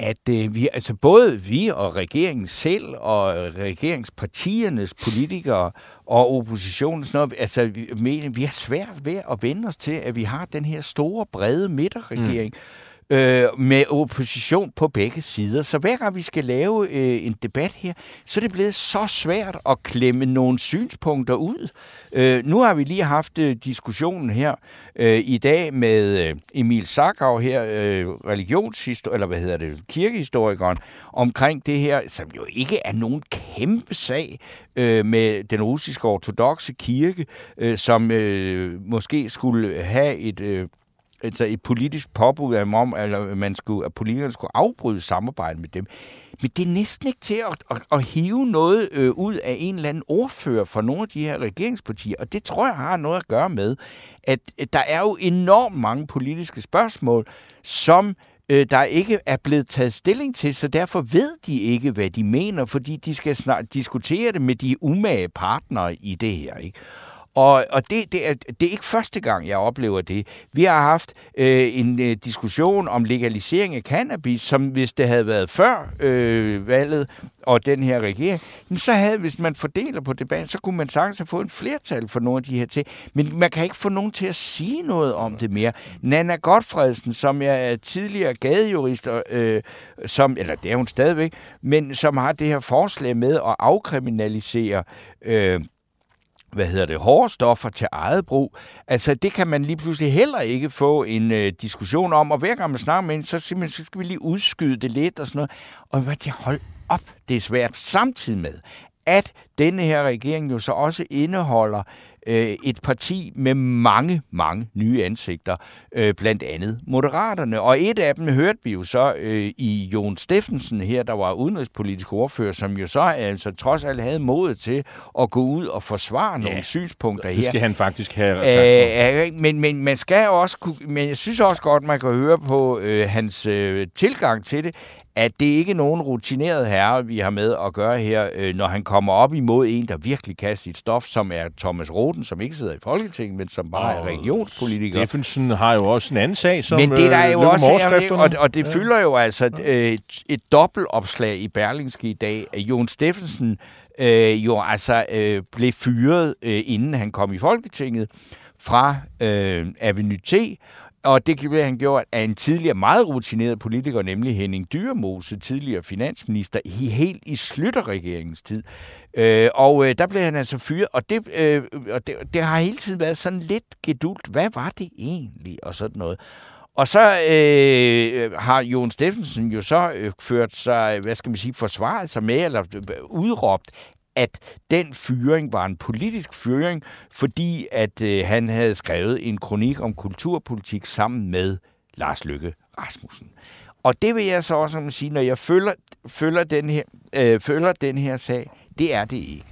S4: at øh, vi, altså både vi og regeringen selv, og regeringspartiernes politikere og oppositionen, sådan noget, altså vi, mener, vi har svært ved at vende os til, at vi har den her store, brede midterregering, mm øh, med opposition på begge sider. Så hver gang vi skal lave øh, en debat her, så er det blevet så svært at klemme nogle synspunkter ud. Øh, nu har vi lige haft øh, diskussionen her øh, i dag med øh, Emil Sakau her, øh, religionshistor eller hvad hedder det, kirkehistorikeren, omkring det her, som jo ikke er nogen kæmpe sag øh, med den russiske ortodoxe kirke, øh, som øh, måske skulle have et øh, altså et politisk påbud af om, eller man skulle, at politikerne skulle afbryde samarbejdet med dem. Men det er næsten ikke til at, at, at hive noget øh, ud af en eller anden ordfører for nogle af de her regeringspartier, og det tror jeg har noget at gøre med, at, at der er jo enormt mange politiske spørgsmål, som øh, der ikke er blevet taget stilling til, så derfor ved de ikke, hvad de mener, fordi de skal snart diskutere det med de umage partnere i det her. Ikke? Og, og det, det, er, det er ikke første gang, jeg oplever det. Vi har haft øh, en øh, diskussion om legalisering af cannabis, som hvis det havde været før øh, valget og den her regering, så havde, hvis man fordeler på debatten, så kunne man sagtens have fået en flertal for nogle af de her ting. Men man kan ikke få nogen til at sige noget om det mere. Nana Godfredsen, som jeg er tidligere gadejurist, øh, som, eller det er hun stadigvæk, men som har det her forslag med at afkriminalisere øh, hvad hedder det, hårde stoffer til eget brug. Altså, det kan man lige pludselig heller ikke få en øh, diskussion om, og hver gang man snakker med en, så, så skal vi lige udskyde det lidt og sådan noget. Og hvad til hold op, det er svært. Samtidig med, at denne her regering jo så også indeholder øh, et parti med mange, mange nye ansigter, øh, blandt andet Moderaterne. Og et af dem hørte vi jo så øh, i Jon Steffensen her, der var udenrigspolitisk ordfører, som jo så altså trods alt havde modet til at gå ud og forsvare ja, nogle synspunkter her.
S3: Det skal han faktisk have.
S4: Øh, men, men man skal også kunne, men jeg synes også godt, man kan høre på øh, hans øh, tilgang til det, at det ikke er nogen rutineret herre, vi har med at gøre her, øh, når han kommer op imod en, der virkelig kan sit stof, som er Thomas Roden, som ikke sidder i Folketinget, men som bare er regionspolitiker.
S3: Steffensen har jo også en anden sag, som
S4: Men det der er jo øh, også her, og, og det ja. fylder jo altså øh, et, et dobbeltopslag i Berlingske i dag, at Jon Steffensen øh, jo altså øh, blev fyret, øh, inden han kom i Folketinget fra øh, Avenue T, og det blev han gjort af en tidligere meget rutineret politiker, nemlig Henning Dyremose, tidligere finansminister, i, helt i Slytterregeringens tid. Øh, og øh, der blev han altså fyret, og, det, øh, og det, det har hele tiden været sådan lidt gedult. Hvad var det egentlig? Og sådan noget. Og så øh, har Jon Steffensen jo så øh, ført sig, hvad skal man sige, forsvaret sig med, eller øh, udråbt, at den fyring var en politisk fyring, fordi at øh, han havde skrevet en kronik om kulturpolitik sammen med Lars Lykke Rasmussen. Og det vil jeg så også sige, når jeg følger, følger, den, her, øh, følger den her sag, det er det ikke.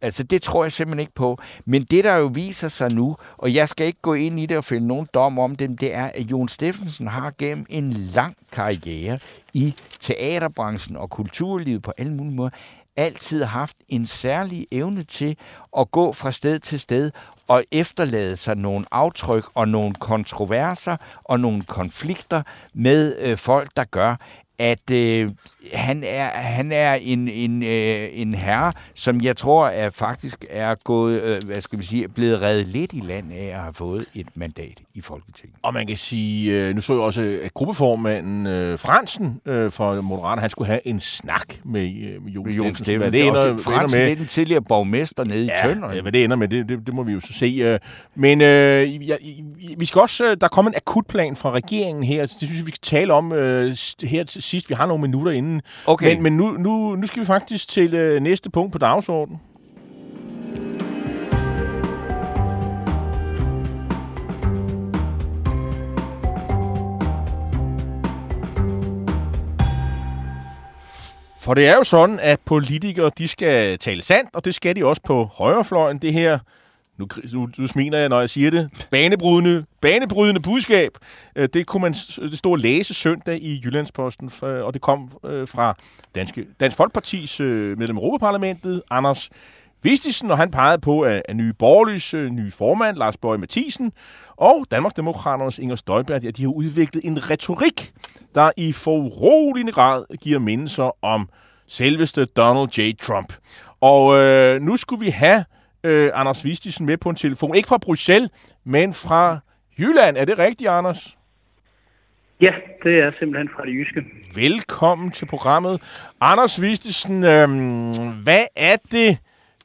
S4: Altså, det tror jeg simpelthen ikke på. Men det, der jo viser sig nu, og jeg skal ikke gå ind i det og finde nogen dom om dem, det er, at Jon Steffensen har gennem en lang karriere i teaterbranchen og kulturlivet på alle mulige måder, altid haft en særlig evne til at gå fra sted til sted og efterlade sig nogle aftryk og nogle kontroverser og nogle konflikter med øh, folk, der gør, at øh, han er, han er en, en, øh, en herre, som jeg tror er faktisk er gået, øh, hvad skal vi sige, blevet reddet lidt i land af at have fået et mandat i Folketinget.
S3: Og man kan sige, øh, nu så jeg også, at gruppeformanden øh, Fransen øh, for Moderaterne, han skulle have en snak med, øh, med Jon Steffensen.
S4: Steffensen. Det ender, Fransen med, det er den tidligere borgmester nede
S3: ja,
S4: i Tønder.
S3: Ja, hvad det ender med, det, det, det må vi jo så se. Øh. Men øh, ja, vi skal også, øh, der kommer en akutplan fra regeringen her. Det synes jeg, vi skal tale om øh, her til sidst. Vi har nogle minutter inden.
S4: Okay.
S3: Men, men nu, nu, nu skal vi faktisk til øh, næste punkt på dagsordenen. For det er jo sådan, at politikere de skal tale sandt, og det skal de også på højrefløjen. Det her nu, nu, nu smiler jeg, når jeg siger det, banebrydende, banebrydende budskab. Øh, det kunne man det stod læse søndag i Jyllandsposten, og det kom øh, fra Danske, Dansk Folkepartis øh, medlem af Europaparlamentet, Anders Vistisen, og han pegede på, at, nye Borgerløs nye formand, Lars Bøge Mathisen, og Danmarksdemokraternes Inger Støjberg, at de har udviklet en retorik, der i foruroligende grad giver mindelser om selveste Donald J. Trump. Og øh, nu skulle vi have øh, Anders Vistisen med på en telefon. Ikke fra Bruxelles, men fra Jylland. Er det rigtigt, Anders?
S6: Ja, det er simpelthen fra det jyske.
S3: Velkommen til programmet. Anders Vistisen, øh, hvad er det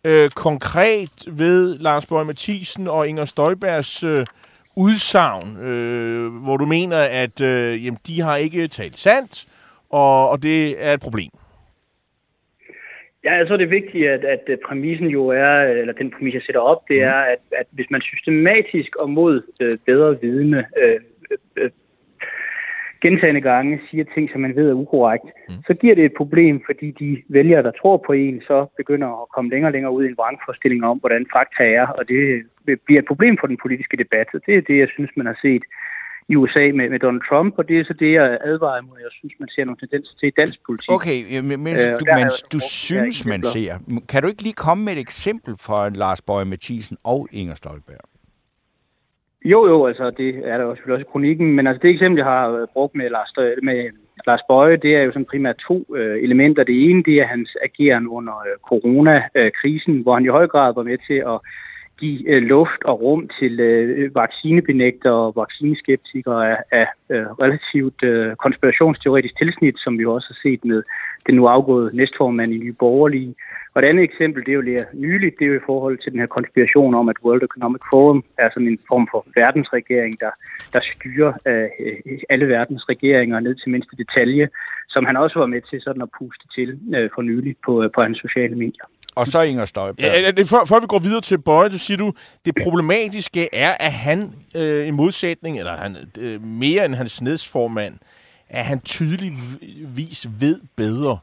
S3: øh, konkret ved Lars Borg Mathisen og Inger Støjbergs øh, udsagn, øh, hvor du mener, at øh, jamen, de har ikke talt sandt, og, og det er et problem?
S6: Ja, altså det er vigtigt, at, at præmissen jo er, eller den præmis, jeg sætter op, det er, at, at hvis man systematisk og mod øh, bedre vidne øh, øh, gentagende gange siger ting, som man ved er ukorrekt, mm. så giver det et problem, fordi de vælgere, der tror på en, så begynder at komme længere og længere ud i en vrangforestilling om, hvordan fakta er, og det bliver et problem for den politiske debat. Og det er det, jeg synes, man har set i USA med, med Donald Trump, og det er så det, jeg advarer imod. Jeg synes, man ser nogle tendenser til i dansk politik.
S4: Okay, men, øh, du, men du synes, man ser. Kan du ikke lige komme med et eksempel fra Lars Bøge Mathisen og Inger Støjberg?
S6: Jo, jo, altså det er der også, også i kronikken, men altså det eksempel, jeg har øh, brugt med Lars, med Lars Bøje, det er jo sådan primært to øh, elementer. Det ene, det er hans ageren under øh, coronakrisen, hvor han i høj grad var med til at give øh, luft og rum til øh, vaccinebenægter og vaccineskeptikere af, af øh, relativt øh, konspirationsteoretisk tilsnit, som vi også har set med den nu afgåede næstformand i Nye Borgerlige. Og et andet eksempel, det er jo lige nyligt, det er jo i forhold til den her konspiration om, at World Economic Forum er sådan en form for verdensregering, der, der styrer øh, alle verdens regeringer ned til mindste detalje, som han også var med til sådan at puste til øh, for nyligt på, øh, på hans sociale medier.
S4: Og så Inger Støjberg.
S3: Ja, det, før, før vi går videre til Bøje, så siger du, det problematiske er, at han øh, i modsætning, eller han, øh, mere end hans nedsformand, at han tydeligvis ved bedre.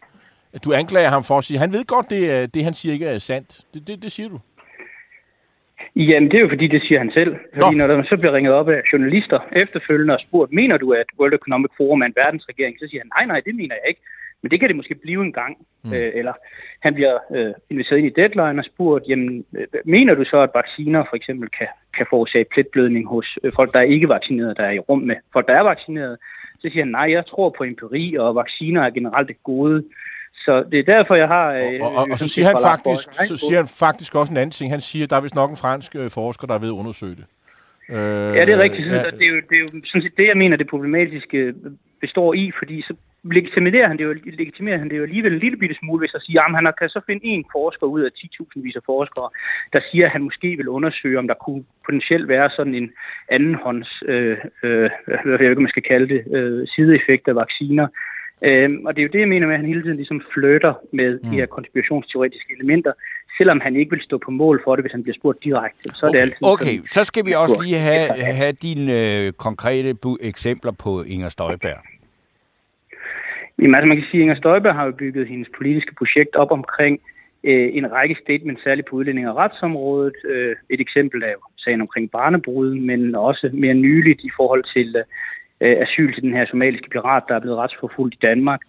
S3: Du anklager ham for at sige, han ved godt, det, det han siger ikke er sandt. Det, det, det siger du.
S6: Jamen, det er jo fordi, det siger han selv. Fordi Nå. når der så bliver ringet op af journalister efterfølgende og spurgt, mener du, at World Economic Forum er en verdensregering? Så siger han, nej, nej, det mener jeg ikke. Men det kan det måske blive en gang. Mm. Øh, eller han bliver øh, inviteret ind i deadline og spurgt, jamen, øh, mener du så, at vacciner for eksempel kan, kan forårsage pletblødning hos øh, folk, der er ikke vaccineret, der er i rum med folk, der er vaccineret? Så siger han, nej, jeg tror på empiri, og vacciner er generelt det gode. Så det er derfor, jeg har...
S3: Øh, og, og, og så, siger han faktisk, så siger han faktisk også en anden ting. Han siger, der er vist nok en fransk øh, forsker, der er ved at undersøge det.
S6: Øh, ja, det er rigtigt. Ja. Det, er jo, det er jo sådan set det, jeg mener, det problematiske består i, fordi så legitimerer han det jo, legitimerer han det jo alligevel en lille bitte smule, hvis han siger, at han kan så finde en forsker ud af 10.000 vis af forskere, der siger, at han måske vil undersøge, om der kunne potentielt være sådan en andenhånds, øh, øh, jeg ved ikke, man skal kalde det, øh, sideeffekt af vacciner. Øhm, og det er jo det, jeg mener med, at han hele tiden ligesom flytter med mm. de her konspirationsteoretiske elementer, selvom han ikke vil stå på mål for det, hvis han bliver spurgt direkte. Så
S4: okay.
S6: er det altid
S4: okay,
S6: sådan,
S4: så skal vi også lige have, have dine øh, konkrete eksempler på Inger Støjberg.
S6: Jamen, altså man kan sige, at Inger Støjberg har jo bygget hendes politiske projekt op omkring øh, en række statements, særligt på udlænding- og retsområdet. Øh, et eksempel er jo sagen omkring barnebrud, men også mere nyligt i forhold til øh, asyl til den her somaliske pirat, der er blevet retsforfulgt i Danmark.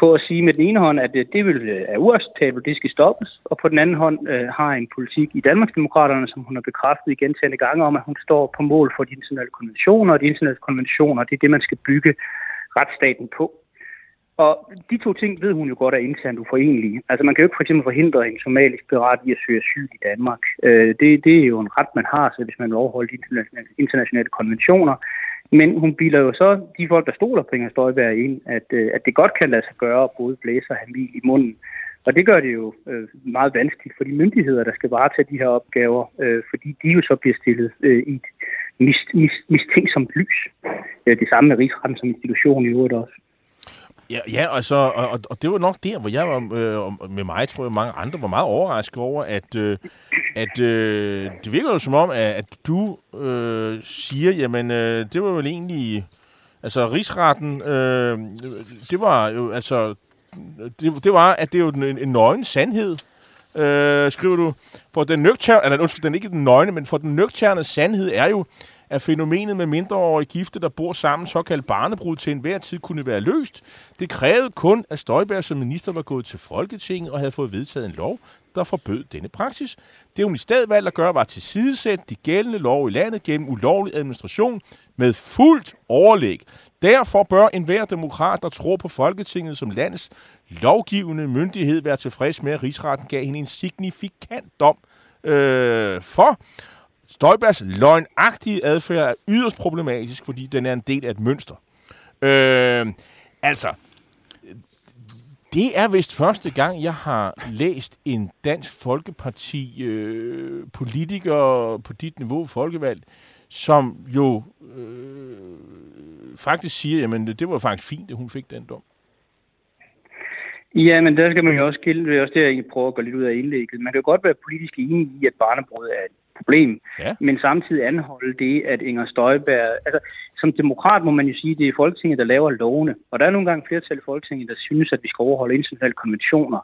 S6: På at sige med den ene hånd, at det, det vil, øh, er uacceptabelt, det skal stoppes, og på den anden hånd øh, har en politik i Danmarksdemokraterne, som hun har bekræftet i gentagende gange om, at hun står på mål for de internationale konventioner, og de internationale konventioner, det er det, man skal bygge retsstaten på. Og de to ting ved hun jo godt er internt uforenelige. Altså man kan jo ikke for eksempel forhindre en somalisk pirat i at søge asyl i Danmark. Øh, det, det er jo en ret, man har, så hvis man vil overholde de internationale, internationale konventioner. Men hun biler jo så de folk, der stoler på Inger Støjberg ind, at, øh, at det godt kan lade sig gøre at både blæse og have mil i munden. Og det gør det jo øh, meget vanskeligt for de myndigheder, der skal varetage de her opgaver, øh, fordi de jo så bliver stillet øh, i et mis, mis, mistænksomt lys. Øh, det samme med Rigsretten som institution i øvrigt også.
S3: Ja, ja altså, og, og det var nok der, hvor jeg var øh, med mig, tror jeg, mange andre var meget overrasket over, at, øh, at øh, det virker jo som om, at, at du øh, siger, jamen, øh, det var vel egentlig, altså rigsretten, øh, det var jo, altså, det, det var, at det er jo en, en nøgen sandhed, øh, skriver du, for den nøgterne, eller undskyld, den ikke den nøgne, men for den nøgterne sandhed er jo, at fænomenet med mindreårige gifte, der bor sammen, såkaldt barnebrud, til enhver tid kunne være løst. Det krævede kun, at Støjberg som minister var gået til Folketinget og havde fået vedtaget en lov, der forbød denne praksis. Det hun i stedet valgte at gøre, var til sidesætte de gældende lov i landet gennem ulovlig administration med fuldt overlæg. Derfor bør enhver demokrat, der tror på Folketinget som landets lovgivende myndighed, være tilfreds med, at rigsretten gav hende en signifikant dom øh, for. Støjbergs løgnagtige adfærd er yderst problematisk, fordi den er en del af et mønster. Øh, altså, det er vist første gang, jeg har læst en dansk folkeparti øh, politiker på dit niveau, folkevalgt, som jo øh, faktisk siger, jamen det var faktisk fint, at hun fik den dom.
S6: Ja, men der skal man jo også skille, det er også det, jeg prøver at gå lidt ud af indlægget. Man kan jo godt være politisk enig i, at barnebrud er et problem,
S3: ja.
S6: men samtidig anholde det, at Inger Støjberg... Altså, som demokrat må man jo sige, at det er Folketinget, der laver lovene. Og der er nogle gange flertal i Folketinget, der synes, at vi skal overholde internationale konventioner.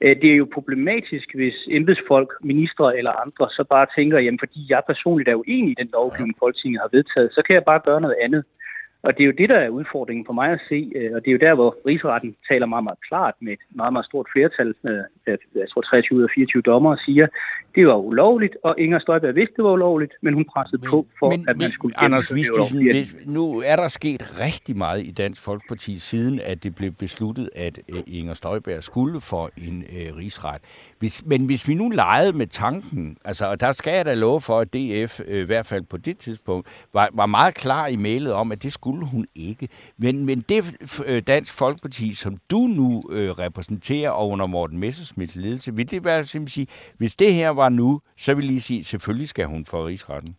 S6: Øh, det er jo problematisk, hvis embedsfolk, ministre eller andre så bare tænker, jamen fordi jeg personligt er uenig i den lovgivning, Folketinget har vedtaget, så kan jeg bare gøre noget andet. Og det er jo det, der er udfordringen for mig at se, øh, og det er jo der, hvor rigsretten taler meget, meget klart med et meget, meget stort flertal, øh, jeg tror 23 ud af 24 dommer, siger, det var ulovligt, og Inger Støjberg vidste, det var ulovligt, men hun pressede men, på for,
S4: men,
S6: at man
S4: men,
S6: skulle
S4: Anders Vistisen, nu er der sket rigtig meget i Dansk Folkeparti, siden at det blev besluttet, at Inger Støjberg skulle for en uh, rigsret. Hvis, men hvis vi nu legede med tanken, altså, og der skal jeg da love for, at DF, øh, i hvert fald på det tidspunkt, var, var meget klar i mailet om, at det skulle hun ikke. Men, men det øh, Dansk Folkeparti, som du nu øh, repræsenterer og under Morten Messersmiths ledelse, vil det være simpelthen sige, hvis det her var nu, så vil I sige, selvfølgelig skal hun for rigsretten.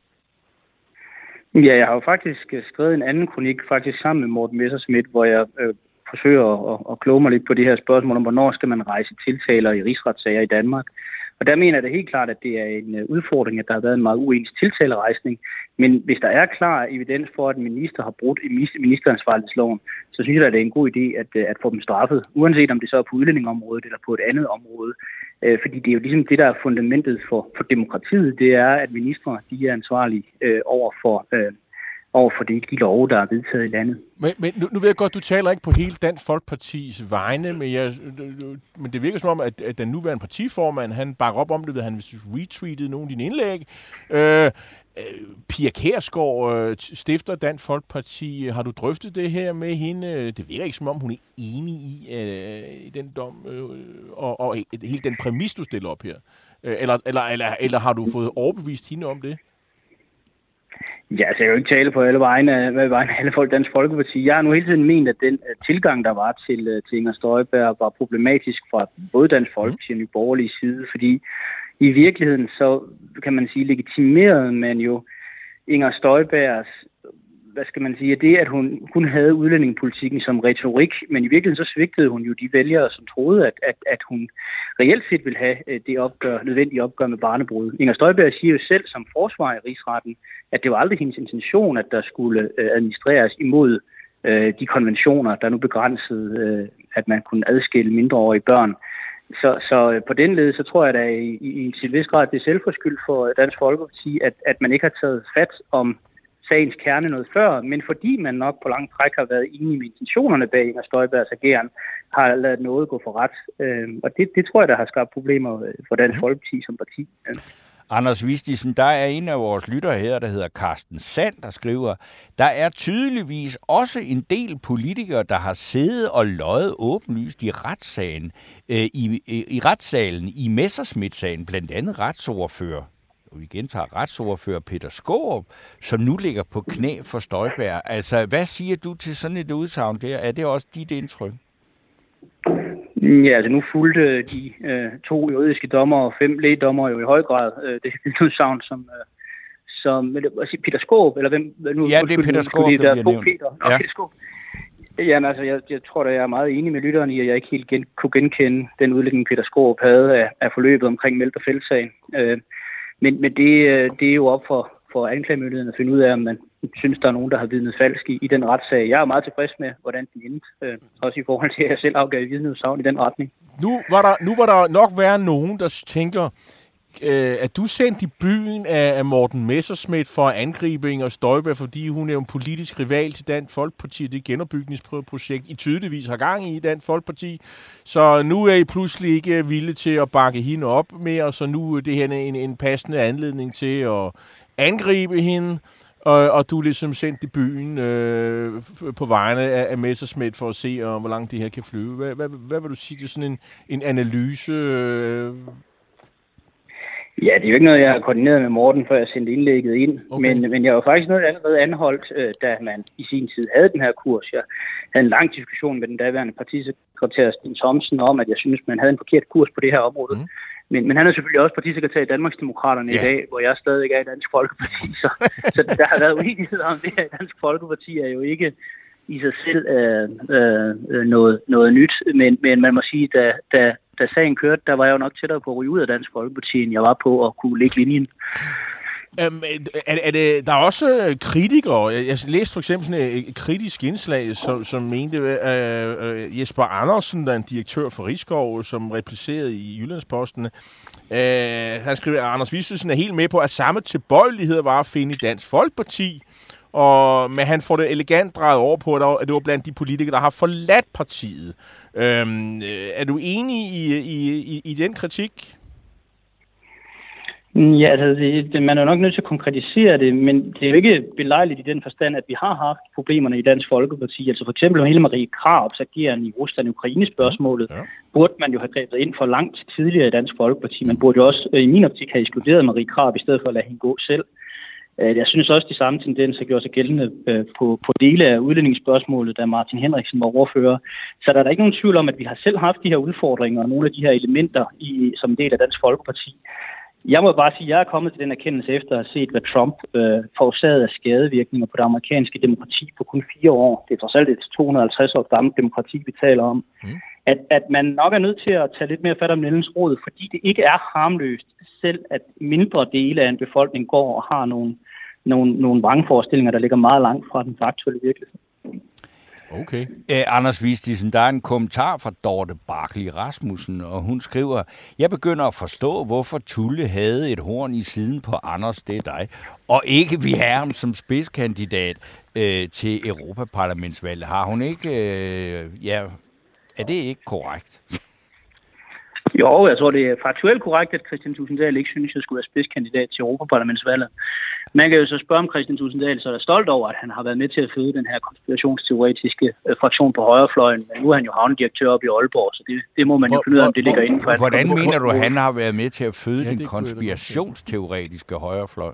S6: Ja, jeg har jo faktisk øh, skrevet en anden kronik, faktisk sammen med Morten Messersmith, hvor jeg øh, forsøger at, at kloge mig lidt på det her spørgsmål om, hvornår skal man rejse tiltaler i rigsretssager i Danmark. Og der mener jeg da helt klart, at det er en øh, udfordring, at der har været en meget uens tiltalerejsning. Men hvis der er klar evidens for, at en minister har brudt ministeransvarlighedsloven, så synes jeg, at det er en god idé at, øh, at få dem straffet, uanset om det så er på udlændingområdet eller på et andet område. Øh, fordi det er jo ligesom det, der er fundamentet for, for demokratiet, det er, at ministre de er ansvarlige øh, over for... Øh, over for det, de love, der er vedtaget i landet.
S3: Men, men nu, nu ved jeg godt, du taler ikke på hele Dansk Folkepartis vegne, men, jeg, men det virker som om, at, at den nuværende partiformand, han bakker op om det, ved han retweetede nogle af dine indlæg. Øh, øh Pia Kærsgaard øh, stifter Dansk Folkeparti. Har du drøftet det her med hende? Det virker ikke som om, hun er enig i, øh, i den dom, øh, og, og hele den præmis, du stiller op her. Øh, eller, eller, eller, eller har du fået overbevist hende om det?
S6: Ja, altså jeg kan jo ikke tale på alle vegne af, hvad vegne alle folk Dansk Folkeparti. Jeg har nu hele tiden ment, at den uh, tilgang, der var til, uh, til Inger Støjberg, var problematisk fra både Dansk Folkeparti og Nye Borgerlige side, fordi i virkeligheden så kan man sige, legitimerede man jo Inger Støjbergs hvad skal man sige, det, at hun hun havde udlændingepolitikken som retorik, men i virkeligheden så svigtede hun jo de vælgere, som troede, at, at, at hun reelt set ville have øh, det opgør, nødvendige opgør med barnebrud. Inger Støjberg siger jo selv som forsvar i rigsretten, at det var aldrig hendes intention, at der skulle øh, administreres imod øh, de konventioner, der nu begrænsede, øh, at man kunne adskille mindreårige børn. Så, så øh, på den led, så tror jeg da i, i, i til vis grad, det er selvforskyld for Dansk Folkeparti, at, at man ikke har taget fat om sagens kerne noget før, men fordi man nok på lang træk har været enige med intentionerne bag Inger Støjbergs ageren, har lavet noget gå for ret. Øh, og det, det tror jeg, der har skabt problemer øh, for Dansk mhm. Folkeparti som parti.
S4: Anders Vistisen, der er en af vores lyttere her, der hedder Carsten Sand, der skriver, der er tydeligvis også en del politikere, der har siddet og løjet åbenlyst i retssagen, øh, i, i, i retssalen i Messersmith-sagen, blandt andet retsordfører vi gentager retsordfører Peter Skårup, som nu ligger på knæ for Støjbær. Altså, hvad siger du til sådan et udsagn der? Er det også dit indtryk?
S6: Ja, altså nu fulgte de øh, to juridiske dommer og fem lægedommer jo i høj grad øh, det [laughs] udsagn, som, øh, som Peter Skåb, eller hvem?
S4: Nu, ja, det er Peter Skåb, der bliver nævnt.
S6: Peter. Nå, ja. Peter Skåb. Jamen altså, jeg, jeg tror da, jeg er meget enig med lytteren i, at jeg ikke helt gen, kunne genkende den udlægning, Peter Skåb havde af, af forløbet omkring Meldt og Fældsagen. Øh, men, men det, øh, det er jo op for, for anklagemyndigheden at finde ud af, om man synes, der er nogen, der har vidnet falsk i, i den retssag. Jeg er meget tilfreds med, hvordan den endte. Øh, også i forhold til, at jeg selv afgav vidneudsagn i den retning.
S3: Nu var, der, nu var der nok være nogen, der tænker, øh, at du sendt i byen af, af Morten Messerschmidt for at angribe Inger Støjberg, fordi hun er en politisk rival til Dansk Folkeparti, det genopbygningsprojekt, I tydeligvis har gang i Dansk Folkeparti. Så nu er I pludselig ikke villige til at bakke hende op mere, så nu er det her en, en passende anledning til at angribe hende. Og, og du er ligesom sendt i byen øh, på vegne af, af Messerschmidt for at se, om, hvor langt det her kan flyve. Hvad, hvad, hvad vil du sige til sådan en, en analyse? Øh,
S6: Ja, det er jo ikke noget, jeg har koordineret med Morten, før jeg sendte indlægget ind. Okay. Men, men jeg var faktisk noget allerede anholdt, øh, da man i sin tid havde den her kurs. Jeg havde en lang diskussion med den daværende partisekretær Sten Thomsen om, at jeg synes, man havde en forkert kurs på det her område. Mm. Men, men han er selvfølgelig også partisekretær i Danmarksdemokraterne ja. i dag, hvor jeg stadig er i Dansk Folkeparti. [laughs] Så, så der har været uenighed om det her. Dansk Folkeparti er jo ikke i sig selv øh, øh, noget, noget nyt, men, men man må sige, da, da, da sagen kørte, der var jeg jo nok tættere på at ryge ud af Dansk Folkeparti, end jeg var på at kunne lægge linjen.
S3: Um, er, er det, der er også øh, kritikere. Jeg, jeg læste for eksempel sådan et, kritisk indslag, som, som mente, uh, uh, Jesper Andersen, der er en direktør for Rigskov, som replicerede i Jyllandsposten, uh, han skriver, at Anders Vistesen er helt med på, at samme tilbøjelighed var at finde i Dansk Folkeparti, og, men han får det elegant drejet over på, at det var blandt de politikere, der har forladt partiet. Øhm, øh, er du enig i, i, i, i den kritik?
S6: Ja, altså, det, det, man er nok nødt til at konkretisere det, men det er jo ikke belejligt i den forstand, at vi har haft problemerne i Dansk Folkeparti. Altså for eksempel hele Marie Krabs ageren i Rusland-Ukraine-spørgsmålet, ja. burde man jo have grebet ind for langt tidligere i Dansk Folkeparti. Man burde jo også i min optik have ekskluderet Marie Krab i stedet for at lade hende gå selv. Øh, jeg synes også, at de samme tendenser gjorde sig gældende øh, på, på dele af udlændingsspørgsmålet, da Martin Henriksen var overfører. Så der er der ikke nogen tvivl om, at vi har selv haft de her udfordringer og nogle af de her elementer i, som en del af Dansk Folkeparti. Jeg må bare sige, at jeg er kommet til den erkendelse efter at have set, hvad Trump øh, forårsagede af skadevirkninger på det amerikanske demokrati på kun fire år. Det er trods alt et 250 år gammelt demokrati, vi taler om. Mm. At, at man nok er nødt til at tage lidt mere fat om Nellens råd, fordi det ikke er harmløst selv, at mindre dele af en befolkning går og har nogle nogle, nogle vrangforestillinger, der ligger meget langt fra den faktuelle virkelighed.
S4: Okay. Æ, Anders Vistisen, der er en kommentar fra Dorte Barkley Rasmussen, og hun skriver, jeg begynder at forstå, hvorfor Tulle havde et horn i siden på Anders, det er dig, og ikke vi ham som spidskandidat øh, til Europaparlamentsvalget. Har hun ikke, øh, ja, er det ikke korrekt?
S6: Jo, jeg tror, det er faktuelt korrekt, at Christian Tusinddal ikke synes, at jeg skulle være spidskandidat til Europaparlamentsvalget. Man kan jo så spørge om Christian Tusinddal, så er stolt over, at han har været med til at føde den her konspirationsteoretiske øh, fraktion på højrefløjen, men nu er han jo havnedirektør op i Aalborg, så det, det må man jo finde ud af, om det ligger inden for.
S4: Hvordan mener du, at han har været med til at føde ja, den konspirationsteoretiske højrefløj?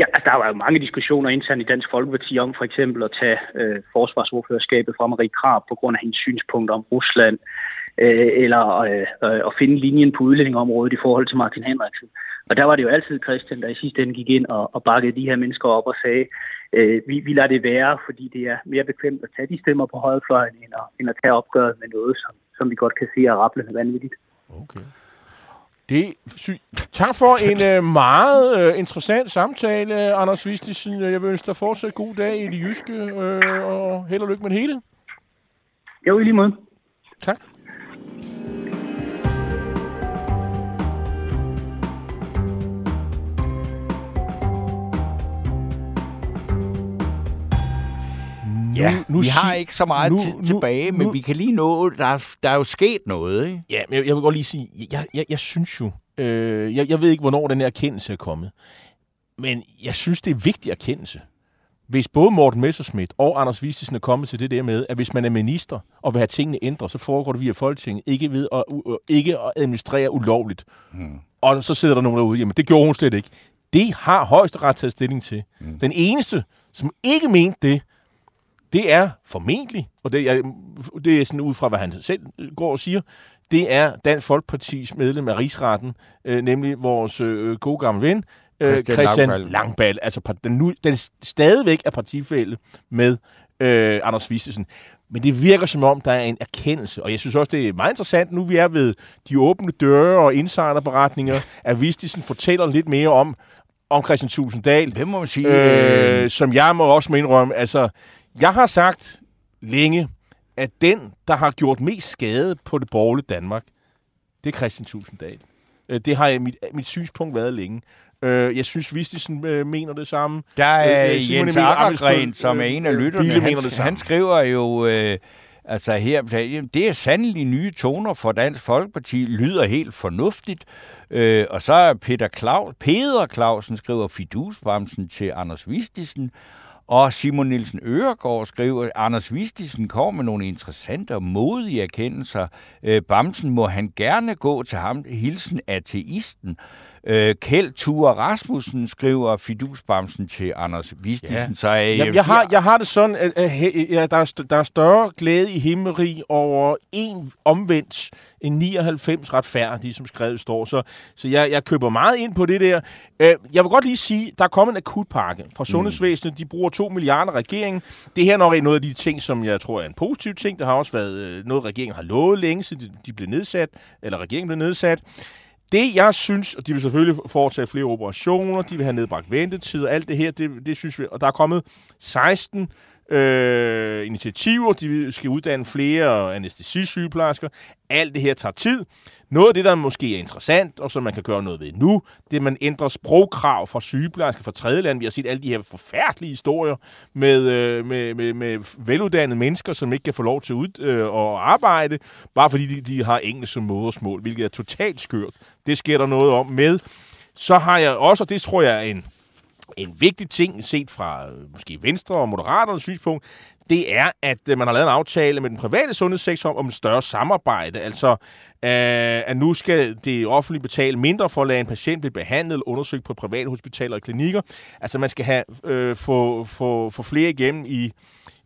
S6: Ja, altså, der var jo mange diskussioner internt i Dansk Folkeparti om for eksempel at tage øh, forsvarsordførerskabet fra Marie Krab på grund af hendes synspunkter om Rusland, øh, eller øh, øh, at finde linjen på udlændingområdet i forhold til Martin Henriksen. Og der var det jo altid Christian, der i sidste ende gik ind og, og bakkede de her mennesker op og sagde, øh, vi, vi lader det være, fordi det er mere bekvemt at tage de stemmer på højrefløjen, end at, end at tage opgøret med noget, som, som vi godt kan se er rappelende vanvittigt.
S3: Okay. Det, sy- tak for en øh, meget øh, interessant samtale, Anders Vistisen. Jeg vil ønske dig fortsat god dag i det jyske, øh, og held og lykke med det hele.
S6: Jo, i lige måde.
S3: Tak.
S4: Ja, nu, vi har ikke så meget
S3: nu-
S4: tid
S3: nu-
S4: tilbage, men
S3: nu-
S4: vi kan lige nå, der, er- der er jo sket noget, ikke?
S3: Ja, men jeg, jeg vil godt lige sige, jeg, jeg, jeg synes jo, øh, jeg, jeg ved ikke, hvornår den her erkendelse er kommet, men jeg synes, det er vigtig erkendelse. Hvis både Morten Messerschmidt og Anders Vistisen er kommet til det der med, at hvis man er minister og vil have tingene ændret, så foregår det via Folketinget, ikke ved at, uh, ikke at administrere ulovligt. Hmm. Og så sidder der nogen derude, jamen det gjorde hun slet ikke. Det har højesteret taget stilling til. Hmm. Den eneste, som ikke mente det, det er formentlig, og det er, det er sådan ud fra, hvad han selv går og siger, det er Dansk Folkepartis medlem af rigsretten, øh, nemlig vores øh, gode gamle ven, øh,
S4: Christian
S3: Christian. Langball, altså den, nu, den stadigvæk er partifælde med øh, Anders Vistesen. Men det virker som om, der er en erkendelse, og jeg synes også, det er meget interessant, nu vi er ved de åbne døre og insiderberetninger, [laughs] at Vistesen fortæller lidt mere om, om Christian Tulsendal,
S4: Det må man sige.
S3: øh, som jeg må også må indrømme. Altså, jeg har sagt længe, at den, der har gjort mest skade på det borgerlige Danmark, det er Christian Tulsendal. Øh, Det har jeg, mit, mit synspunkt været længe. Øh, Jeg synes, Vistisen øh, mener det samme.
S4: Der er
S3: Øh, Simon
S4: Jens Akkergren,
S3: Ammitzbøll,
S4: som er
S3: øh,
S4: en af
S3: øh,
S4: lytterne,
S3: Bille mener
S4: han,
S3: det samme.
S4: han skriver jo, øh, altså her, det er sandelig nye toner for Dansk Folkeparti, lyder helt fornuftigt. Øh, og så er Peter, Claus, Peder Clausen skriver fidusbremsen til Anders Vistisen, og Simon Nielsen Øregård skriver, Anders Vistisen kommer med nogle interessante og modige erkendelser. Øh, Bamsen må han gerne gå til ham. Hilsen ateisten. Øh, Kjeld Ture Rasmussen skriver fidusbamsen til Anders Vistisen.
S3: Ja.
S4: Så, øh,
S3: Jamen, jeg, har, jeg har det sådan, at, at ja, der, er, der er større glæde i himmeri over en omvendt end 99 retfærdige, som skrevet står. Så, så jeg, jeg køber meget ind på det der. Øh, Jeg vil godt lige sige, der er kommet en akutpakke fra Sundhedsvæsenet. De bruger 2 milliarder regeringen. Det her er nok noget af de ting, som jeg tror er en positiv ting. Der har også været øh, noget, regeringen har lovet længe, siden de- de blev nedsat, eller regeringen blev nedsat. Det, jeg synes, og de vil selvfølgelig foretage flere operationer, de vil have nedbragt ventetid og alt det her, det, det synes vi, og der er kommet 16 øh, initiativer, de skal uddanne flere anestesisygeplejersker. Alt det her tager tid. Noget af det, der måske er interessant, og som man kan gøre noget ved nu, det er, at man ændrer sprogkrav for sygeplejersker fra tredjeland. Vi har set alle de her forfærdelige historier med, øh, med, med, med veluddannede mennesker, som ikke kan få lov til ud, øh, at arbejde, bare fordi de, de har engelsk som modersmål, hvilket er totalt skørt. Det sker der noget om med. Så har jeg også, og det tror jeg er en en vigtig ting set fra øh, måske Venstre og Moderaternes synspunkt, det er, at øh, man har lavet en aftale med den private sundhedssektor om, om et større samarbejde. Altså, øh, at nu skal det offentlige betale mindre for at lade en patient blive behandlet eller undersøgt på private hospitaler og klinikker. Altså, man skal have øh, få, få, få flere igennem i,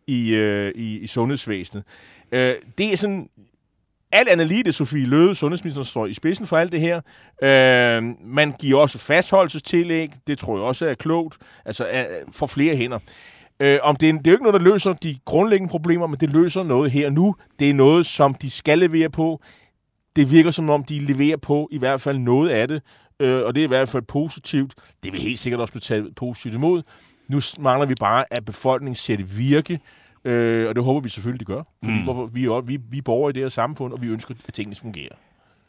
S3: i, øh, i, i sundhedsvæsenet. Øh, det er sådan alt andet lige det, Sofie Løde, sundhedsministeren, står i spidsen for alt det her. Øh, man giver også fastholdelsestillæg. Det tror jeg også er klogt. Altså er, for flere hænder. Øh, om det, er, det er jo ikke noget, der løser de grundlæggende problemer, men det løser noget her nu. Det er noget, som de skal levere på. Det virker som om, de leverer på i hvert fald noget af det. Øh, og det er i hvert fald positivt. Det vil helt sikkert også blive taget positivt imod. Nu mangler vi bare, at befolkningen ser det virke. Øh, og det håber vi selvfølgelig, de gør. Fordi mm. vi, er, vi, vi er borgere i det her samfund, og vi ønsker, at tingene fungerer.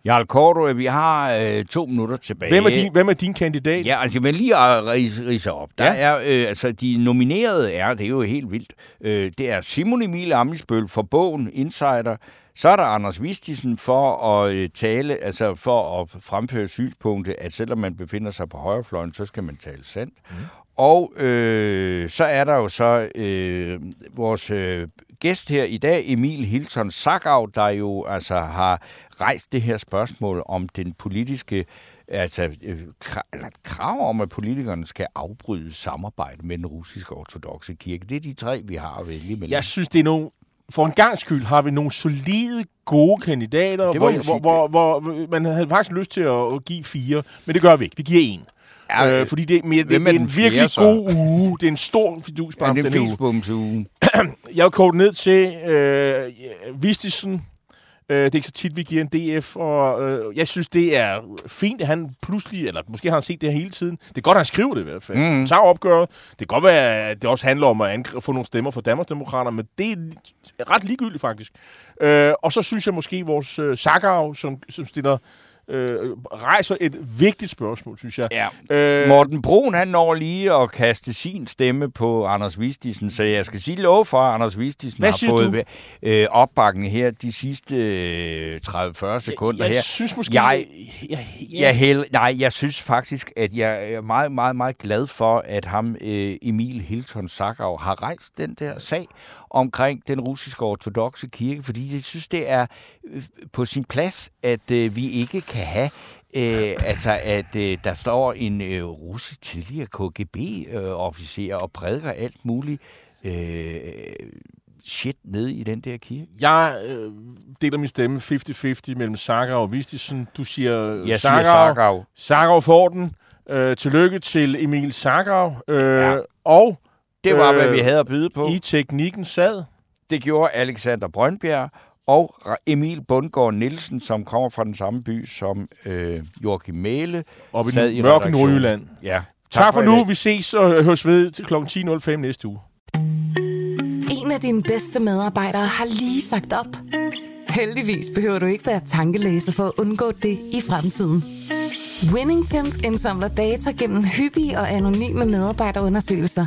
S4: Jarl Korto, vi har øh, to minutter tilbage.
S3: Hvem er din, hvem er din kandidat?
S4: Ja, altså, men lige at rise, rise op. Der
S3: Ja.
S4: er, øh, altså, de nominerede er, det er jo helt vildt, øh, det er Simon Emil Ammidsbøl for bogen Insider, så er der Anders Vistisen for at øh, tale, altså for at fremføre synspunktet, at selvom man befinder sig på højrefløjen, så skal man tale sandt. Mm. Og øh, så er der jo så øh, vores øh, gæst her i dag, Emil Hilton Sagav, der jo altså har rejst det her spørgsmål om den politiske altså øh, krav, om, at politikerne skal afbryde samarbejde med den russiske ortodoxe kirke. Det er de tre, vi har at vælge mellem.
S3: Jeg synes, det er nogle... For en gang skyld har vi nogle solide, gode kandidater, hvor, hvor, hvor, hvor man havde faktisk lyst til at give fire, men det gør vi ikke. Vi giver en.
S4: Ja,
S3: Ja, øh, fordi det, er mere, det,
S4: er
S3: en virkelig
S4: fjerde,
S3: god uge. Det er en stor fidus
S4: ja, det er
S3: uge.
S4: Facebook-uge. [clears throat]
S3: Jeg har kogt ned til øh, Vistisen. Øh, det er ikke så tit, vi giver en DF, og øh, jeg synes, det er fint, at han pludselig, eller måske har han set det her hele tiden. Det er godt, at han skriver det i hvert fald. Mm. Tager opgøret. Det kan godt være, at det også handler om at få nogle stemmer fra Danmarksdemokraterne, men det er ret ligegyldigt faktisk. Øh, og så synes jeg måske, at vores øh, Sakarav, som, som stiller øh, rejser et vigtigt spørgsmål, synes jeg.
S4: Ja.
S3: Øh,
S4: Morten Brun, han når lige at kaste sin stemme på Anders Vistisen, så jeg skal sige lov for, at Anders Vistisen har fået øh, opbakning her de sidste øh, 30-40 sekunder
S3: jeg
S4: her.
S3: synes måske...
S4: Jeg-
S3: jeg,
S4: Jeg held, nej, jeg synes faktisk, at jeg er meget, meget, meget glad for, at ham, øh, Emil Hilton Sagav, har rejst den der sag omkring den russiske ortodoxe kirke, fordi jeg synes, det er øh, på sin plads, at øh, vi ikke kan have Øh, altså, at øh, der står en øh, russisk tidligere KGB-officer og prædiker alt muligt øh, shit nede i den der kirke.
S3: Jeg øh, deler min stemme 50-50 mellem Saga og Vistisen. Du siger
S4: Jeg siger
S3: Sagav.
S4: Sagav.
S3: Sagav får den. Øh, tillykke til Emil Sagav. Øh,
S4: ja.
S3: Og
S4: Det var, hvad
S3: Øh,
S4: vi havde at byde på.
S3: i teknikken sad
S4: Det gjorde Alexander Brøndbjerg og Emil Bundgaard Nielsen, som kommer fra den samme by som øh, Joachim Mæle.
S3: op i
S4: sad
S3: den mørke. Nordjylland.
S4: Ja.
S3: Tak, tak for
S4: i
S3: nu. Vi ses og høres ved til kl. 10.05 næste uge.
S1: En af dine bedste medarbejdere har lige sagt op. Heldigvis behøver du ikke være tankelæser for at undgå det i fremtiden. WinningTemp indsamler data gennem hyppige og anonyme medarbejderundersøgelser,